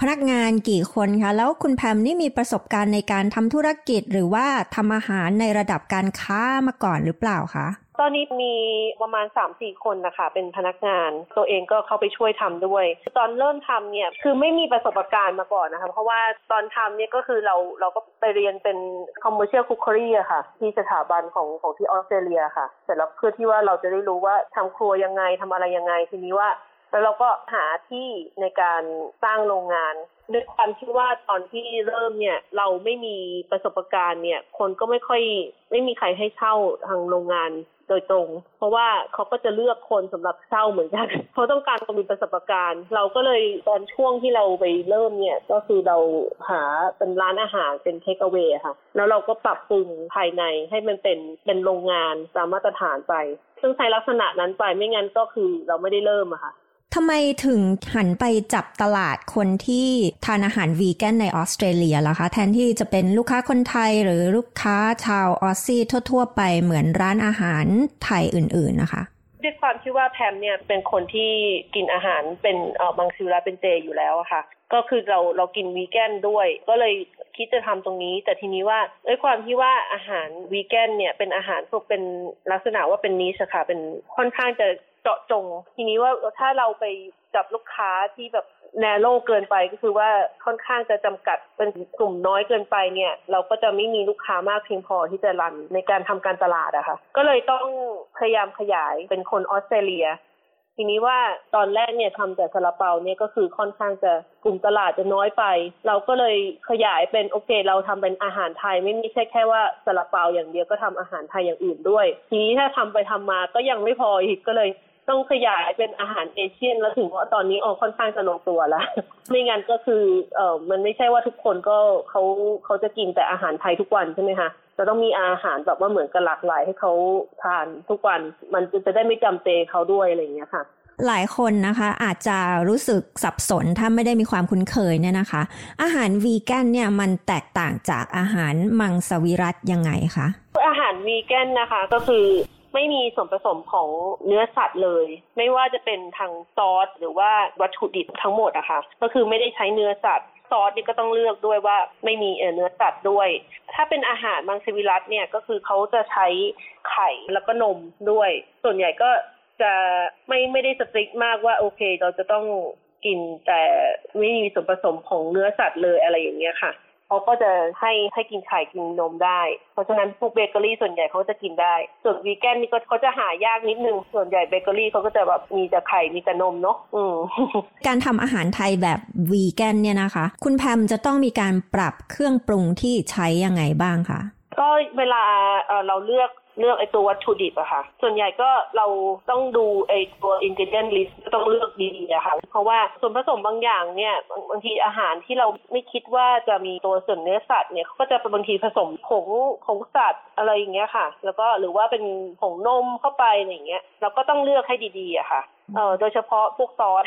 พนักงานกี่คนคะ แล้วคุณแพมนี่มีประสบการณ์ในการทำธุรกิจหรือว่าทำอาหารในระดับการค้ามาก่อนหรือเปล่าคะตอนนี้มีประมาณ3าสี่คนนะคะ เป็นพนักงาน ตัวเองก็เข้าไปช่วยทำด้วย ตอนเริ่มทำเนี่ยคือไม่มีประสบการณ์มาก่อนนะคะ เพราะว่าตอนทำเนี่ยก็คือเราเราก็ไปเรียนเป็น commercial cookery อะค่ะ ที่สถาบันของของที่ออสเตรเลียค่ะ เสร็จแล้วเพื่อที่ว่าเราจะได้รู้ว่าทำครัวยังไงทำอะไรยังไง ทีนี้ว่า แล้วเราก็หาที่ในการสร้างโรงงานด้วยความที่ว่าตอนที่เริ่มเนี่ยเราไม่มีประสบการณ์เนี่ย คนก็ไม่ค่อยไม่มีใครให้เช่าทางโรงงานโดยตรง เพราะว่าเขาก็จะเลือกคนสำหรับเช่าเหมือนกันเขาต้องการคนมีประสบการณ์ เราก็เลยตอนช่วงที่เราไปเริ่มเนี่ยก็คือเราหาเป็นร้านอาหารเป็นเทคเอา a y ค่ะ แล้วเราก็ปรับปรุงภายในให้มันเป็นเป็นโรงงานตามมาตรฐานไป ซึ่งใช้ลักษณะนั้นไปไม่งั้นก็คือเราไม่ได้เริ่มอะค่ะ ทำไมถึงหันไปจับตลาดคนที่ทานอาหารวีแกนในออสเตรเลียล่ะคะ แทนที่จะเป็นลูกค้าคนไทยหรือลูกค้าชาวออสซี่ทั่ว ๆ ไปเหมือนร้านอาหารไทยอื่น ๆ นะคะด้วยความที่ว่าแพมเนี่ยเป็นคนที่กินอาหารเป็นเออบางซิลาเป็นเจอยู่แล้วะค่ะ ก็คือเราเรากินวีแกนด้วย ก็เลยคิดจะทำตรงนี้ แต่ทีนี้ว่าด้วยความที่ว่าอาหารวีแกนเนี่ยเป็นอาหารพวกเป็นลักษณะว่าเป็นนิชค่ะเป็นค่อนข้างจะ เจาะจง ทีนี้ว่าถ้าเราไปจับลูกค้าที่แบบแนโรเกินไปก็คือว่าค่อนข้างจะจำกัดเป็นกลุ่มน้อยเกินไปเนี่ย เราก็จะไม่มีลูกค้ามากเพียงพอที่จะรันในการทำการตลาดอะค่ะ ก็เลยต้องพยายามขยายเป็นคนออสเตรเลียทีนี้ว่าตอนแรกเนี่ยทำแต่ซาลาเปาเนี่ยก็คือค่อนข้างจะกลุ่มตลาดจะน้อยไป เราก็เลยขยายเป็นโอเค เราทำเป็นอาหารไทยไม่ไม่ใช่แค่ว่าซาลาเปาอย่างเดียวก็ทำอาหารไทยอย่างอื่นด้วย ทีนี้ถ้าทำไปทำมาก็ยังไม่พออีกก็เลย ต้องขยายเป็นอาหารเอเชียน แล้วถึงว่าตอนนี้ออกค่อนข้างจะลงตัวแล้ว ไม่งั้นก็คือเออมันไม่ใช่ว่าทุกคนก็เขาเขาจะกินแต่อาหารไทยทุกวันใช่ไหมคะจะต้องมีอาหารแบบว่าเหมือนกันหลากหลายให้เขาทานทุกวัน มันจะได้ไม่จำเจเขาด้วยอะไรอย่างเงี้ยค่ะหลายคนนะคะอาจจะรู้สึกสับสนถ้าไม่ได้มีความคุ้นเคยเนี่ยนะคะ อาหารวีแกนเนี่ยมันแตกต่างจากอาหารมังสวิรัตยังไงคะอาหารวีแกนนะคะก็คือ ไม่มีส่วนผสมของเนื้อสัตว์เลย ไม่ว่าจะเป็นทางซอสหรือว่าวัตถุดิบทั้งหมดอะคะ่ะ ก็คือไม่ได้ใช้เนื้อสัตว์ซอสนี่ก็ต้องเลือกด้วยว่าไม่มีเนื้อสัตว์ด้วย ถ้าเป็นอาหารมังสวิรัตเนี่ยก็คือเขาจะใช้ไข่แล้วก็นมด้วย ส่วนใหญ่ก็จะไม่ไม่ได้สตริกมากว่าโอเค เราจะต้องกินแต่ไม่มีส่วนผสมของเนื้อสัตว์เลยอะไรอย่างเงี้ยค่ะ เขาก็จะให้ให้กินไข่กินนมได้ เพราะฉะนั้นพวกเบเกอรี่ส่วนใหญ่เขาจะกินได้ ส่วนวีแกนนี่ก็เขาจะหายากนิดนึง ส่วนใหญ่เบเกอรี่เขาก็จะแบบมีแต่ไข่มีแต่นมเนาะอืมการทำอาหารไทยแบบวีแกนเนี่ยนะคะ คุณแพมจะต้องมีการปรับเครื่องปรุงที่ใช้ยังไงบ้างคะ ก็เวลาเราเลือกเลือกไอตัววัตถุดิบอะค่ะ ส่วนใหญ่ก็เราต้องดูไอตัว ingredient list ต้องเลือกดีๆอะค่ะ เพราะว่าส่วนผสมบางอย่างเนี่ยบางทีอาหารที่เราไม่คิดว่าจะมีตัวส่วนเนื้อสัตว์เนี่ยก็จะบางทีผสมผงผงสัตว์อะไรอย่างเงี้ยค่ะ แล้วก็หรือว่าเป็นผงนมเข้าไปอะไรอย่างเงี้ยเราก็ต้องเลือกให้ดีๆอะค่ะ เออโดยเฉพาะพวกซอส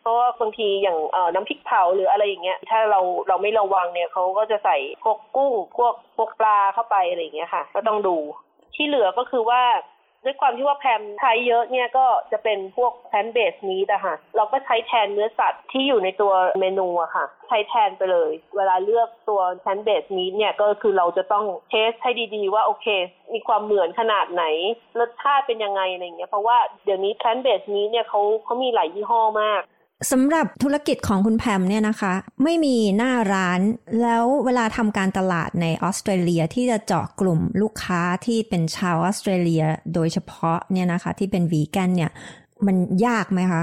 เพราะว่าบางทีอย่างเอ่อน้ำพริกเผาหรืออะไรอย่างเงี้ย ถ้าเราเราไม่ระวังเนี่ยเขาก็จะใส่พวกกุ้งพวกพวกปลาเข้าไปอะไรอย่างเงี้ยค่ะ ก็ต้องดูที่เหลือก็คือว่า ด้วยความที่ว่าแพมใช้เยอะเนี่ยก็จะเป็นพวกแพนเบสมีดอะค่ะเราก็ใช้แทนเนื้อสัตว์ที่อยู่ในตัวเมนูอะค่ะ ใช้แทนไปเลย เวลาเลือกตัวแพนเบสมีดเนี่ยก็คือเราจะต้องเทสให้ดีๆ ว่าโอเค มีความเหมือนขนาดไหนรสชาติเป็นยังไงอะไรเงี้ยเพราะว่าเดี๋ยวนี้แพนเบสมีดเนี่ยเขาเขามีหลายยี่ห้อมาก สำหรับธุรกิจของคุณแพมเนี่ยนะคะ ไม่มีหน้าร้านแล้วเวลาทำการตลาดในออสเตรเลียที่จะเจาะกลุ่มลูกค้าที่เป็นชาวออสเตรเลียโดยเฉพาะเนี่ยนะคะ ที่เป็นวีแกนเนี่ย มันยากไหมคะ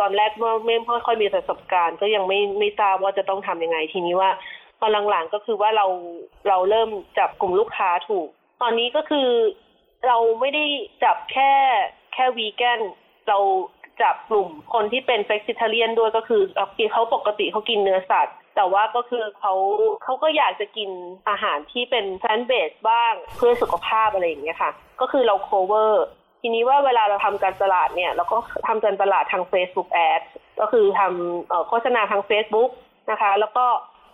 ตอนแรกเมื่อไม่ค่อยมีประสบการณ์ ก็ยังไม่ไม่ทราบว่าจะต้องทํำยังไงทีนี้ว่าพอนหลังๆก็คือว่าเราเราเริ่มจับกลุ่มลูกค้าถูก ตอนนี้ก็คือเราไม่ได้จับแค่แค่วีแกนเรา จับกลุ่มคนที่เป็น flexitarian ด้วยก็คือเขาปกติเขากินเนื้อสัตว์ แต่ว่าก็คือเขาเขาก็อยากจะกินอาหารที่เป็น plant-based บ้างเพื่อสุขภาพอะไรอย่างเงี้ยค่ะ ก็คือเรา coverทีนี้ว่าเวลาเราทำการตลาดเนี่ยเราก็ทำการตลาดทาง Facebook Ad ก็คือทำโฆษณาทาง Facebook นะคะ แล้วก็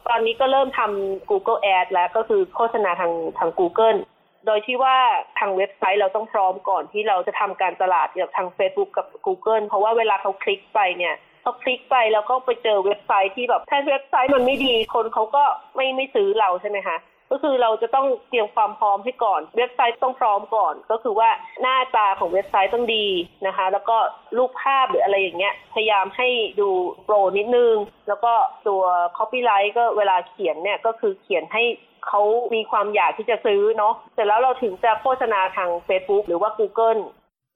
ตอนนี้ก็เริ่มทำ Google Ad แล้วก็คือโฆษณาทางทาง Google โดยที่ว่าทางเว็บไซต์เราต้องพร้อมก่อนที่เราจะทำการตลาดกับทาง Facebook กับ Google เพราะว่าเวลาเขาคลิกไปเนี่ยเขาคลิกไปแล้วก็ไปเจอเว็บไซต์ที่แบบถ้าเว็บไซต์มันไม่ดีคนเขาก็ไม่ไม่ซื้อเราใช่ไหมคะก็คือเราจะต้องเตรียมความพร้อมให้ก่อน เว็บไซต์ต้องพร้อมก่อน ก็คือว่าหน้าตาของเว็บไซต์ต้องดีนะคะ แล้วก็รูปภาพหรืออะไรอย่างเงี้ยพยายามให้ดูโปรนิดนึง แล้วก็ตัว copyright ก็เวลาเขียนเนี่ยก็คือเขียนให้ เขามีความอยากที่จะซื้อเนาะเสร็จแล้วเราถึงจะโฆษณาทาง Facebook หรือว่า Google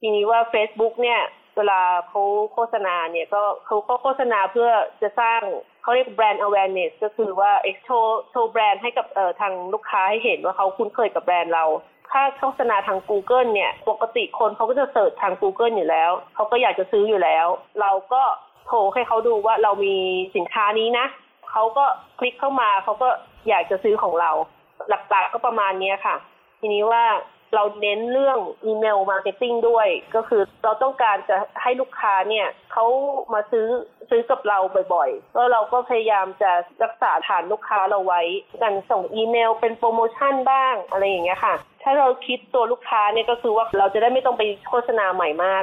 ทีนี้ว่า Facebook เนี่ยเวลาเขาโฆษณาเนี่ยก็เขาก็โฆษณาเพื่อจะสร้างเขาเรียกแบรนด์ awareness ก็คือว่าเอ็กโชว์โชว์แบรนด์ให้กับเอ่อทางลูกค้าให้เห็นว่าเขาคุ้นเคยกับแบรนด์เราถ้าโฆษณาทาง Google เนี่ย ปกติคนเขาก็จะ search ทาง Google อยู่แล้ว เขาก็อยากจะซื้ออยู่แล้ว เราก็โชว์ให้เขาดูว่าเรามีสินค้านี้นะ เขาก็คลิกเข้ามาเขาก็อยากจะซื้อของเรา หลักๆก็ประมาณนี้ค่ะ ทีนี้ว่าเราเน้นเรื่อง email marketing ด้วย ก็คือเราต้องการจะให้ลูกค้าเนี่ยเขามาซื้อซื้อกับเราบ่อยๆก็เราก็พยายามจะรักษาฐานลูกค้าเราไว้กันส่งอีเมลเป็นโปรโมชั่นบ้างอะไรอย่างเงี้ยค่ะ ถ้าเราคิดตัวลูกค้าเนี่ยก็คือว่าเราจะได้ไม่ต้องไปโฆษณาใหม่มาก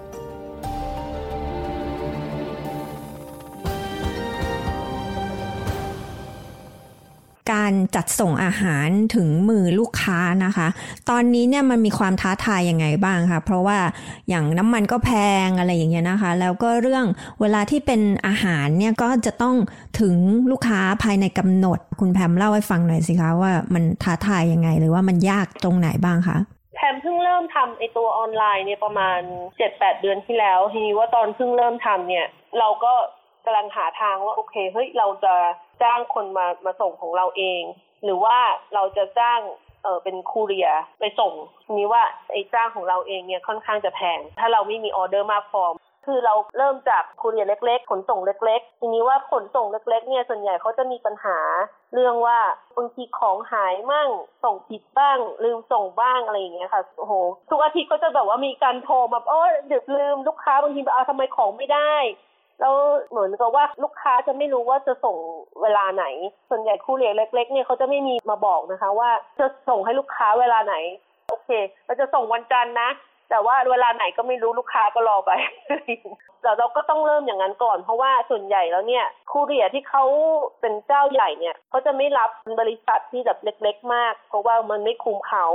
การจัดส่งอาหารถึงมือลูกค้านะคะ ตอนนี้เนี่ยมันมีความท้าทายยังไงบ้างคะเพราะว่าอย่างน้ำมันก็แพงอะไรอย่างเงี้ยนะคะ แล้วก็เรื่องเวลาที่เป็นอาหารเนี่ยก็จะต้องถึงลูกค้าภายในกำหนด คุณแพมเล่าให้ฟังหน่อยสิคะว่ามันท้าทายยังไง หรือว่ามันยากตรงไหนบ้างคะแพมเพิ่งเริ่มทำไอตัวออนไลน์เนี่ยประมาณเจ็ดแปดเดือนที่แล้วทีนี้ว่าตอนเพิ่งเริ่มทำเนี่ย เราก็ กำลังหาทางว่าโอเคเฮ้ยเราจะจ้างคนมามาส่งของเราเอง หรือว่าเราจะจ้างเออเป็นคูเรียไปส่งนี้ว่าไอ้จ้างของเราเองเนี่ยค่อนข้างจะแพง ถ้าเราไม่มีออเดอร์มากพอคือเราเริ่มจากคูเรียเล็ก ๆ ขนส่งเล็ก ๆ ทีนี้ว่าขนส่งเล็ก ๆ เนี่ยส่วนใหญ่เขาจะมีปัญหา เรื่องว่าบางทีของหายมั่งส่งผิดบ้าง ลืมส่งบ้างอะไรอย่างเงี้ยค่ะโอ้โหทุกอาทิตย์ก็จะแบบว่ามีการโทรมาโอ้เดี๋ยวลืมลูกค้าบางทีแบบเอาทำไมของไม่ได้ แล้วเหมือนกับว่าลูกค้าจะไม่รู้ว่าจะส่งเวลาไหน ส่วนใหญ่คู่เรียเล็ก ๆ เนี่ยเขาจะไม่มีมาบอกนะคะ ว่าจะส่งให้ลูกค้าเวลาไหน โอเค เราจะส่งวันจันทร์นะ แต่ว่าเวลาไหนก็ไม่รู้ลูกค้าก็รอไปแต่เราก็ต้องเริ่มอย่างนั้นก่อน เพราะว่าส่วนใหญ่แล้วเนี่ยคูเรียที่เขาเป็นเจ้าใหญ่เนี่ยเขาจะไม่รับบริษัทที่แบบเล็ก ๆ มาก เพราะว่ามันไม่คุ้มเขา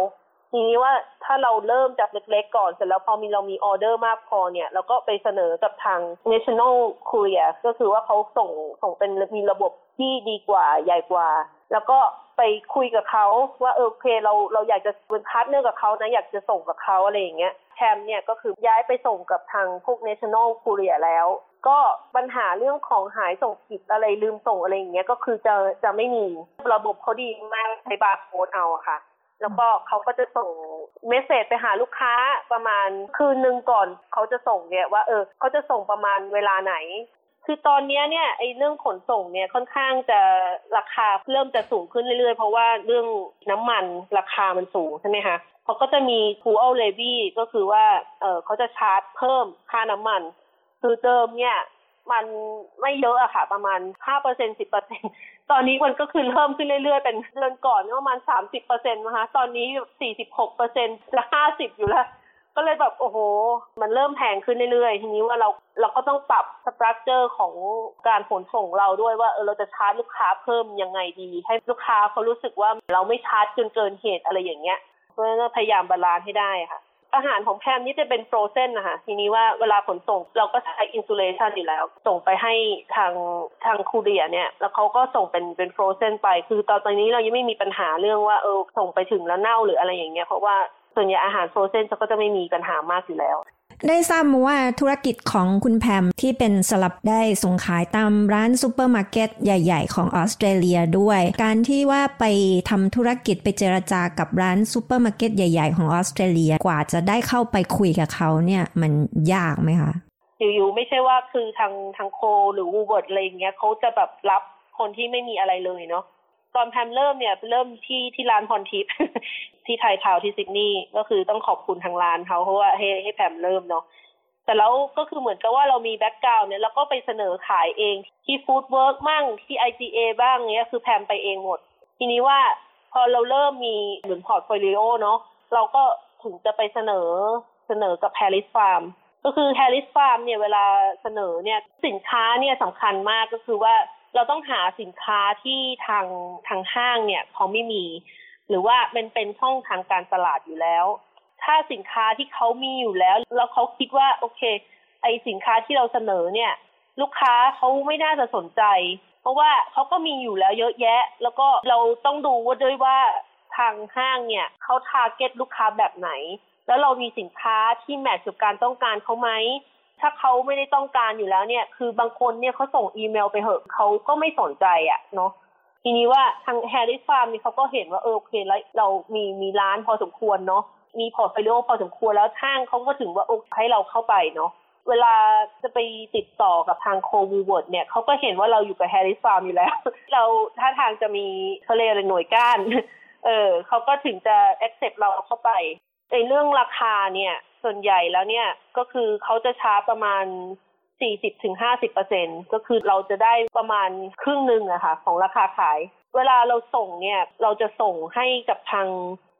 ทีนี้ว่าถ้าเราเริ่มจากเล็กๆก่อน เสร็จแล้วพอมีเรามีออเดอร์มากพอเนี่ยเราก็ไปเสนอกับทาง National Courier ก็คือว่าเขาส่งส่งเป็นมีระบบที่ดีกว่าใหญ่กว่า แล้วก็ไปคุยกับเขาว่าเออโอเคเราเราอยากจะเป็น partner กับเขานะอยากจะส่งกับเขาอะไรอย่างเงี้ยแพมเนี่ยก็คือย้ายไปส่งกับทางพวก National Courier แล้ว ก็ปัญหาเรื่องของหายส่งผิดอะไรลืมส่งอะไรอย่างเงี้ยก็คือจะจะไม่มีระบบเขาดีมากใช้บาร์โค้ดเอาอะค่ะ แล้วก็เขาก็จะส่งเมสเซจไปหาลูกค้าประมาณคืนหนึ่งก่อน เขาจะส่งเนี่ยว่าเออเขาจะส่งประมาณเวลาไหน คือตอนนี้เนี่ยไอ้เรื่องขนส่งเนี่ยค่อนข้างจะราคาเริ่มจะสูงขึ้นเรื่อยๆ เพราะว่าเรื่องน้ำมันราคามันสูงใช่ไหมคะเขาก็จะมี c ู o เลวี่ก็คือว่าเออเขาจะชาร์จเพิ่มค่าน้ำมัน คือเดิมเนี่ย มันไม่เยอะอะค่ะ ประมาณห้าเปอร์เซ็นสิบเปอร์เซ็นตอนนี้มันก็คือเพิ่มขึ้นเรื่อยๆ เป็นเดือนก่อนประมาณสามสิบเปอร์เซ็นต์นะคะ ตอนนี้สี่สิบหกเปอร์เซ็นต์และห้าสิบอยู่แล้ว ก็เลยแบบโอ้โห มันเริ่มแพงขึ้นเรื่อยๆ ทีนี้ว่าเราเราก็ต้องปรับ structure ของการขนส่งเราด้วยว่าเออเราจะชาร์จลูกค้าเพิ่มยังไงดี ให้ลูกค้าเขารู้สึกว่าเราไม่ชาร์จจนเกินเหตุอะไรอย่างเงี้ยเพราะฉะนั้นพยายาม balance ให้ได้ค่ะ อาหารของแพมนี่จะเป็น frozen นะคะทีนี้ว่าเวลาขนส่งเราก็ใช้ insulation อยู่แล้ว ส่งไปให้ทางทาง courier เนี่ย แล้วเขาก็ส่งเป็นเป็น frozen ไป คือตอนนี้เรายังไม่มีปัญหาเรื่องว่าเออส่งไปถึงแล้วเน่าหรืออะไรอย่างเงี้ยเพราะว่าส่วนใหญ่อาหาร frozen ก็จะไม่มีปัญหามากอยู่แล้ว ได้ทราบมาว่าธุรกิจของคุณแพมที่เป็นสลับได้ส่งขายตามร้านซูเปอร์มาร์เก็ตใหญ่ ๆ ของออสเตรเลียด้วย การที่ว่าไปทำธุรกิจไปเจรจากับร้านซูเปอร์มาร์เก็ตใหญ่ ๆ ของออสเตรเลียกว่าจะได้เข้าไปคุยกับเขาเนี่ยมันยากไหมคะอยู่ๆไม่ใช่ว่าคือทางทาง Coles หรือ Woolworths อะไรเงี้ยเขาจะแบบรับคนที่ไม่มีอะไรเลยเนาะตอนแพมเริ่มเนี่ยเริ่มที่ที่ร้านพรทิพย์ ที่ไทยทาวน์ที่ซิดนีย์ก็คือต้องขอบคุณทางร้านเขาเพราะว่าให้ให้แพมเริ่มเนาะแต่แล้วก็คือเหมือนกับว่าเรามี background เนี่ยเราก็ไปเสนอขายเองที่ FoodWorks มั่งที่ IGA บ้างเนี้ยคือแพมไปเองหมด ทีนี้ว่าพอเราเริ่มมีเหมือน portfolio เนาะเราก็ถึงจะไปเสนอเสนอกับ Harris Farm ก็คือ Harris Farm เนี่ยเวลาเสนอเนี่ยสินค้าเนี่ยสำคัญมากก็คือว่าเราต้องหาสินค้าที่ทางทางห้างเนี่ยเขาไม่มี หรือว่าเป็นเป็นช่องทางการตลาดอยู่แล้ว ถ้าสินค้าที่เขามีอยู่แล้ว แล้วเขาคิดว่าโอเค ไอ้สินค้าที่เราเสนอเนี่ย ลูกค้าเขาไม่น่าจะสนใจ เพราะว่าเขาก็มีอยู่แล้วเยอะแยะ แล้วก็เราต้องดูว่าด้วยว่าทางห้างเนี่ยเขา target ลูกค้าแบบไหน แล้วเรามีสินค้าที่ match กับการต้องการเขาไหมถ้าเขาไม่ได้ต้องการอยู่แล้วเนี่ย คือบางคนเนี่ยเขาส่งอีเมลไปเหอะเขาก็ไม่สนใจอะ่ะเนาะ ทีนี้ว่าทาง Harris Farm นี่เขาก็เห็นว่าเออโอเคแล้วเรามีมีร้านพอสมควรเนาะมี portfolio พอสมควรแล้วทางเขาก็ถึงว่าโอเคให้เราเข้าไปเนาะเวลาจะไปติดต่อกับทางโควูเวิร์ดเนี่ยเขาก็เห็นว่าเราอยู่กับ Harris Farm อยู่แล้ว เราถ้าทางจะมีเขาเรียกอะไรหน่วยก้าน เออเขาก็ถึงจะ accept เราเข้าไปในเรื่องราคาเนี่ย ส่วนใหญ่แล้วเนี่ยก็คือเขาจะชาร์จประมาณ 40-50%ถึงเปอร์เซ็นก็คือเราจะได้ประมาณครึ่งหนึ่งอะค่ะของราคาขาย เวลาเราส่งเนี่ยเราจะส่งให้กับทาง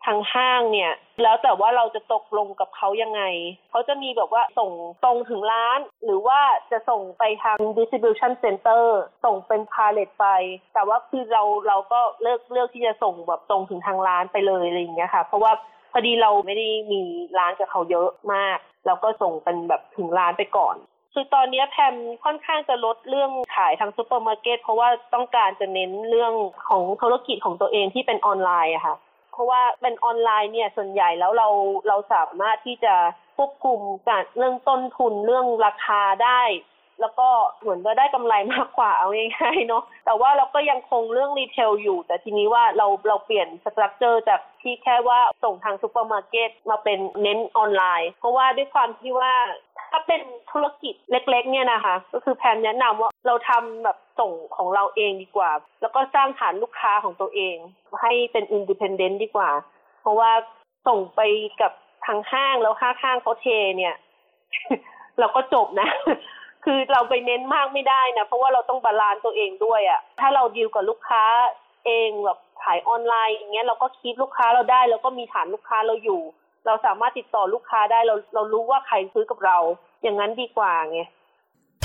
ทางห้างเนี่ย แล้วแต่ว่าเราจะตกลงกับเขายังไง เขาจะมีแบบว่าส่งตรงถึงร้าน หรือว่าจะส่งไปทาง distribution center ส่งเป็นพาเลตไป แต่ว่าคือเราเราก็เลือกเลือกที่จะส่งแบบตรงถึงทางร้านไปเลยอะไรอย่างเงี้ยค่ะ เพราะว่าพอดีเราไม่ได้มีร้านกับเขาเยอะมาก เราก็ส่งเป็นแบบถึงร้านไปก่อน คือตอนนี้แพมค่อนข้างจะลดเรื่องขายทางซูเปอร์มาร์เก็ตเพราะว่าต้องการจะเน้นเรื่องของธุรกิจของตัวเองที่เป็นออนไลน์อะค่ะ เพราะว่าเป็นออนไลน์เนี่ยส่วนใหญ่แล้วเราเราสามารถที่จะควบคุมการเรื่องต้นทุนเรื่องราคาได้ แล้วก็เหมือนว่าได้กำไรมากกว่าเอาง่ายๆเนาะแต่ว่าเราก็ยังคงเรื่อง retail อยู่ แต่ทีนี้ว่าเราเราเปลี่ยน structure จากที่แค่ว่าส่งทางซูเปอร์มาร์เก็ตมาเป็นเน้นออนไลน์ เพราะว่าด้วยความที่ว่าถ้าเป็นธุรกิจเล็กๆ เนี่ยนะคะ ก็คือแพมแนะนำว่าเราทำแบบส่งของเราเองดีกว่า แล้วก็สร้างฐานลูกค้าของตัวเอง ให้เป็น independent ดีกว่า เพราะว่าส่งไปกับทางห้างแล้วถ้าห้างเขาเทเนี่ย เราก็จบนะ คือเราไปเน้นมากไม่ได้นะเพราะว่าเราต้อง balance ตัวเองด้วยอะ่ะถ้าเราดีลกับลูกค้าเองแบบขายออนไลน์อย่างเงี้ยเราก็คิดลูกค้าเราได้เราก็มีฐานลูกค้าเราอยู่ เราสามารถติดต่อลูกค้าได้เราเรารู้ว่าใครซื้อกับเรา อย่างนั้นดีกว่าไง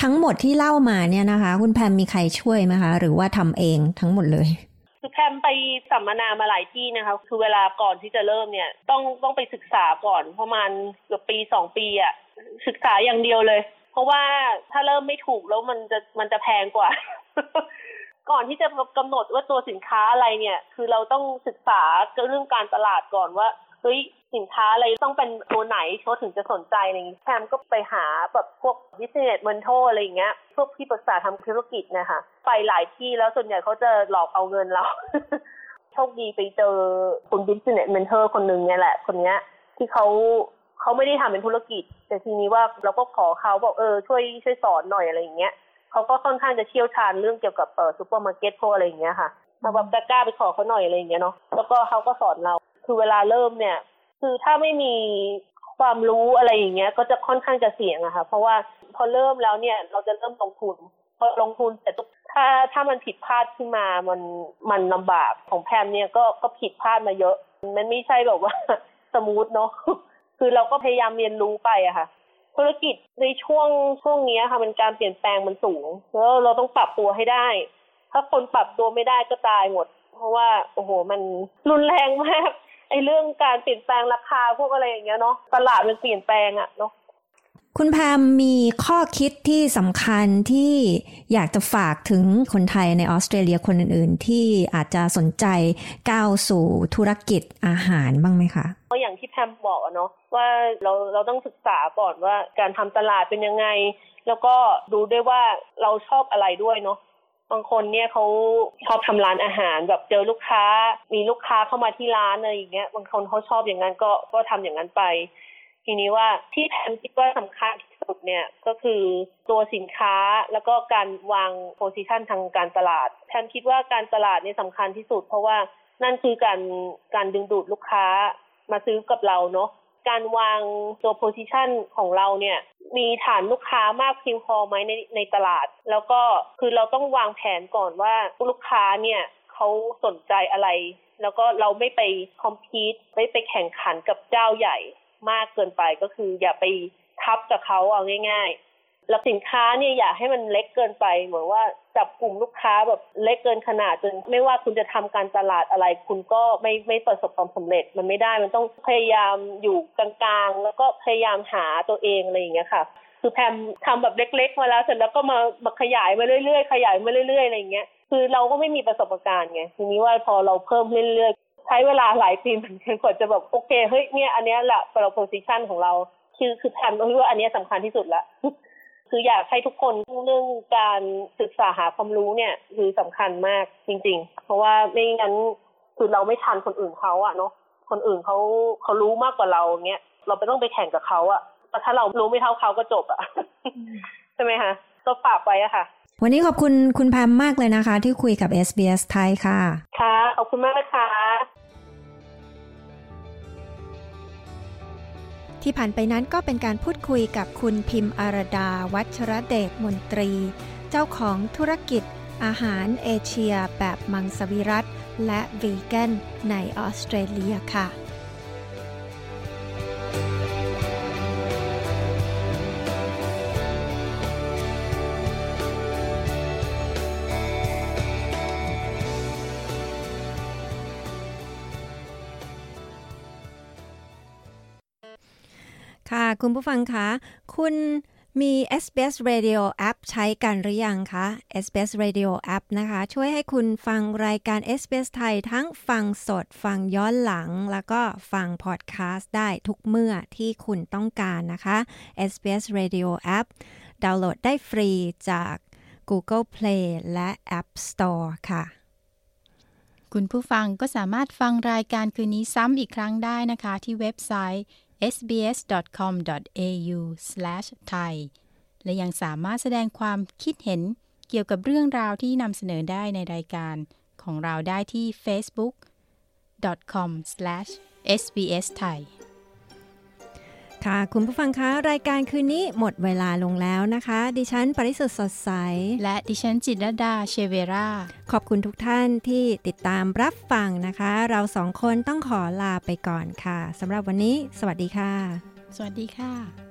ทั้งหมดที่เล่ามาเนี่ยนะคะ คุณแพมมีใครช่วยไหมคะ หรือว่าทำเองทั้งหมดเลยคือแพมไปสัมมนามาหลายที่นะคะ คือเวลาก่อนที่จะเริ่มเนี่ย ต้องต้องไปศึกษาก่อนประมาณเกือบปีสองปีอะ่ะศึกษาอย่างเดียวเลย เพราะว่าถ้าเริ่มไม่ถูกแล้วมันจะมันจะแพงกว่า ก่อนที่จะกำหนดว่าตัวสินค้าอะไรเนี่ย คือเราต้องศึกษาเรื่องการตลาดก่อนว่าเฮ้ยสินค้าอะไรต้องเป็นตัวไหนเขาถึงจะสนใจอะไรอย่างนี้แพมก็ไปหาแบบพวก business mentor อะไรอย่างเงี้ยพวกที่ปรึกษาทำธุรกิจนะคะไปหลายที่แล้วส่วนใหญ่เขาจะหลอกเอาเงินเราโชคดีไปเจอคุณ business mentor คนหนึ่งเนี่ยแหละ คนเนี้ยที่เขา เขาไม่ได้ทำเป็นธุรกิจ แต่ทีนี้ว่าเราก็ขอเขาบอกเออช่วยช่วยสอนหน่อยอะไรอย่างเงี้ยเขาก็ค่อนข้างจะเชี่ยวชาญเรื่องเกี่ยวกับเออซูเปอร์มาร์เก็ตพวกอะไรอย่างเงี้ยค่ะมาแบบกล้าไปขอเขาหน่อยอะไรอย่างเงี้ยเนาะแล้วก็เขาก็สอนเราคือเวลาเริ่มเนี่ย คือถ้าไม่มีความรู้อะไรอย่างเงี้ย ก็จะค่อนข้างจะเสี่ยงอะค่ะ เพราะว่าพอเริ่มแล้วเนี่ย เราจะเริ่มลงทุนพอลงทุนแต่ถ้าถ้ามันผิดพลาดขึ้นมามันมันลำบากของแพมเนี่ยก็ก็ผิดพลาดมาเยอะ มันไม่ใช่แบบว่าสมูทเนาะ คือเราก็พยายามเรียนรู้ไปอะค่ะ ธุรกิจในช่วงช่วงนี้ค่ะมันการเปลี่ยนแปลงมันสูง แล้วเราต้องปรับตัวให้ได้ ถ้าคนปรับตัวไม่ได้ก็ตายหมด เพราะว่าโอ้โหมันรุนแรงมากไอ้เรื่องการเปลี่ยนแปลงราคาพวกอะไรอย่างเงี้ยเนาะตลาดมันเปลี่ยนแปลงอะเนาะ คุณแพมมีข้อคิดที่สำคัญที่อยากจะฝากถึงคนไทยในออสเตรเลียคนอื่น ๆ ที่อาจจะสนใจก้าวสู่ธุรกิจอาหารบ้างไหมคะก็อย่างที่แพมบอกเนาะว่าเราเราต้องศึกษาก่อนว่าการทำตลาดเป็นยังไง แล้วก็ดูด้วยว่าเราชอบอะไรด้วยเนาะบางคนเนี่ยเขาชอบทำร้านอาหารแบบเจอลูกค้า มีลูกค้าเข้ามาที่ร้านอะไรอย่างเงี้ยบางคนเขาชอบอย่างนั้นก็ก็ทำอย่างนั้นไป ทีนี้ว่าที่แพมคิดว่าสำคัญที่สุดเนี่ยก็คือตัวสินค้าแล้วก็การวางโพซิชันทางการตลาดแพมคิดว่าการตลาดเนี่ยสำคัญที่สุด เพราะว่านั่นคือการการดึงดูดลูกค้ามาซื้อกับเราเนาะการวางตัวโพซิชันของเราเนี่ยมีฐานลูกค้ามากเพียงพอไหมในในตลาด แล้วก็คือเราต้องวางแผนก่อนว่าลูกค้าเนี่ยเขาสนใจอะไร แล้วก็เราไม่ไปคอมพีตไม่ไปแข่งขันกับเจ้าใหญ่ มากเกินไปก็คือ อย่าไปทับกับเขาเอาง่าย ๆ แล้วสินค้าเนี่ยอย่าให้มันเล็กเกินไป เหมือนว่าจับกลุ่มลูกค้าแบบเล็กเกินขนาดจนไม่ว่าคุณจะทำการตลาดอะไร คุณก็ไม่ไม่ประสบความสำเร็จ มันไม่ได้มันต้องพยายามอยู่กลางๆ แล้วก็พยายามหาตัวเองอะไรอย่างเงี้ยค่ะ คือแพมทำแบบเล็ก ๆ มาแล้วเสร็จแล้วก็มามาขยายมาเรื่อยๆขยายมาเรื่อยๆอะไรอย่างเงี้ยคือเราก็ไม่มีประสบการณ์ไงทีนี้ว่าพอเราเพิ่มเรื่อยๆ ใช้เวลาหลายปีเหมือนกันกว่าจะแบบโอเคเฮ้ยเนี่ยอันนี้แหละเราโพสิชันของเรา คือคือแพมคิดว่าอันนี้สำคัญที่สุดละคืออยากให้ทุกคนเรื่องการศึกษาหาความรู้เนี่ยคือสำคัญมากจริง ๆ เพราะว่าไม่งั้นคือเราไม่ทันคนอื่นเขาอะเนาะคนอื่นเขาเขารู้มากกว่าเราเนี้ยเราไปต้องไปแข่งกับเขาอะแต่ถ้าเรารู้ไม่เท่าเขาก็จบอะใช่ไหมคะก็ฝากไว้อะค่ะ วันนี้ขอบคุณคุณแพมมากเลยนะคะ ที่คุยกับ SBS ไทยค่ะ ค่ะ ขอบคุณมากนะคะที่ผ่านไปนั้นก็เป็นการพูดคุยกับคุณพิมพ์อารดา วัชรเดชมนตรี เจ้าของธุรกิจอาหารเอเชียแบบมังสวิรัตและวีแกนในออสเตรเลียค่ะ ค่ะคุณผู้ฟังคะ คุณมี SBS Radio App ใช้กันหรือยังคะ SBS Radio App นะคะ ช่วยให้คุณฟังรายการ SBS ไทยทั้งฟังสด ฟังย้อนหลัง แล้วก็ฟังพอดแคสต์ได้ทุกเมื่อที่คุณต้องการนะคะ SBS Radio App ดาวน์โหลดได้ฟรีจาก Google Play และ App Store ค่ะ คุณผู้ฟังก็สามารถฟังรายการคืนนี้ซ้ำอีกครั้งได้นะคะ ที่เว็บไซต์ sbs.com.au/thai และยังสามารถแสดงความคิดเห็นเกี่ยวกับเรื่องราวที่นำเสนอได้ในรายการของเราได้ที่ facebook.com/sbsthai ค่ะ คุณผู้ฟังคะ รายการคืนนี้หมดเวลาลงแล้วนะคะ ดิฉันปริสุทธ์สดใส และดิฉันจิตรดาเชเวราขอบคุณทุกท่านที่ติดตามรับฟังนะคะ เราสองคนต้องขอลาไปก่อนค่ะสำหรับวันนี้ สวัสดีค่ะ สวัสดีค่ะ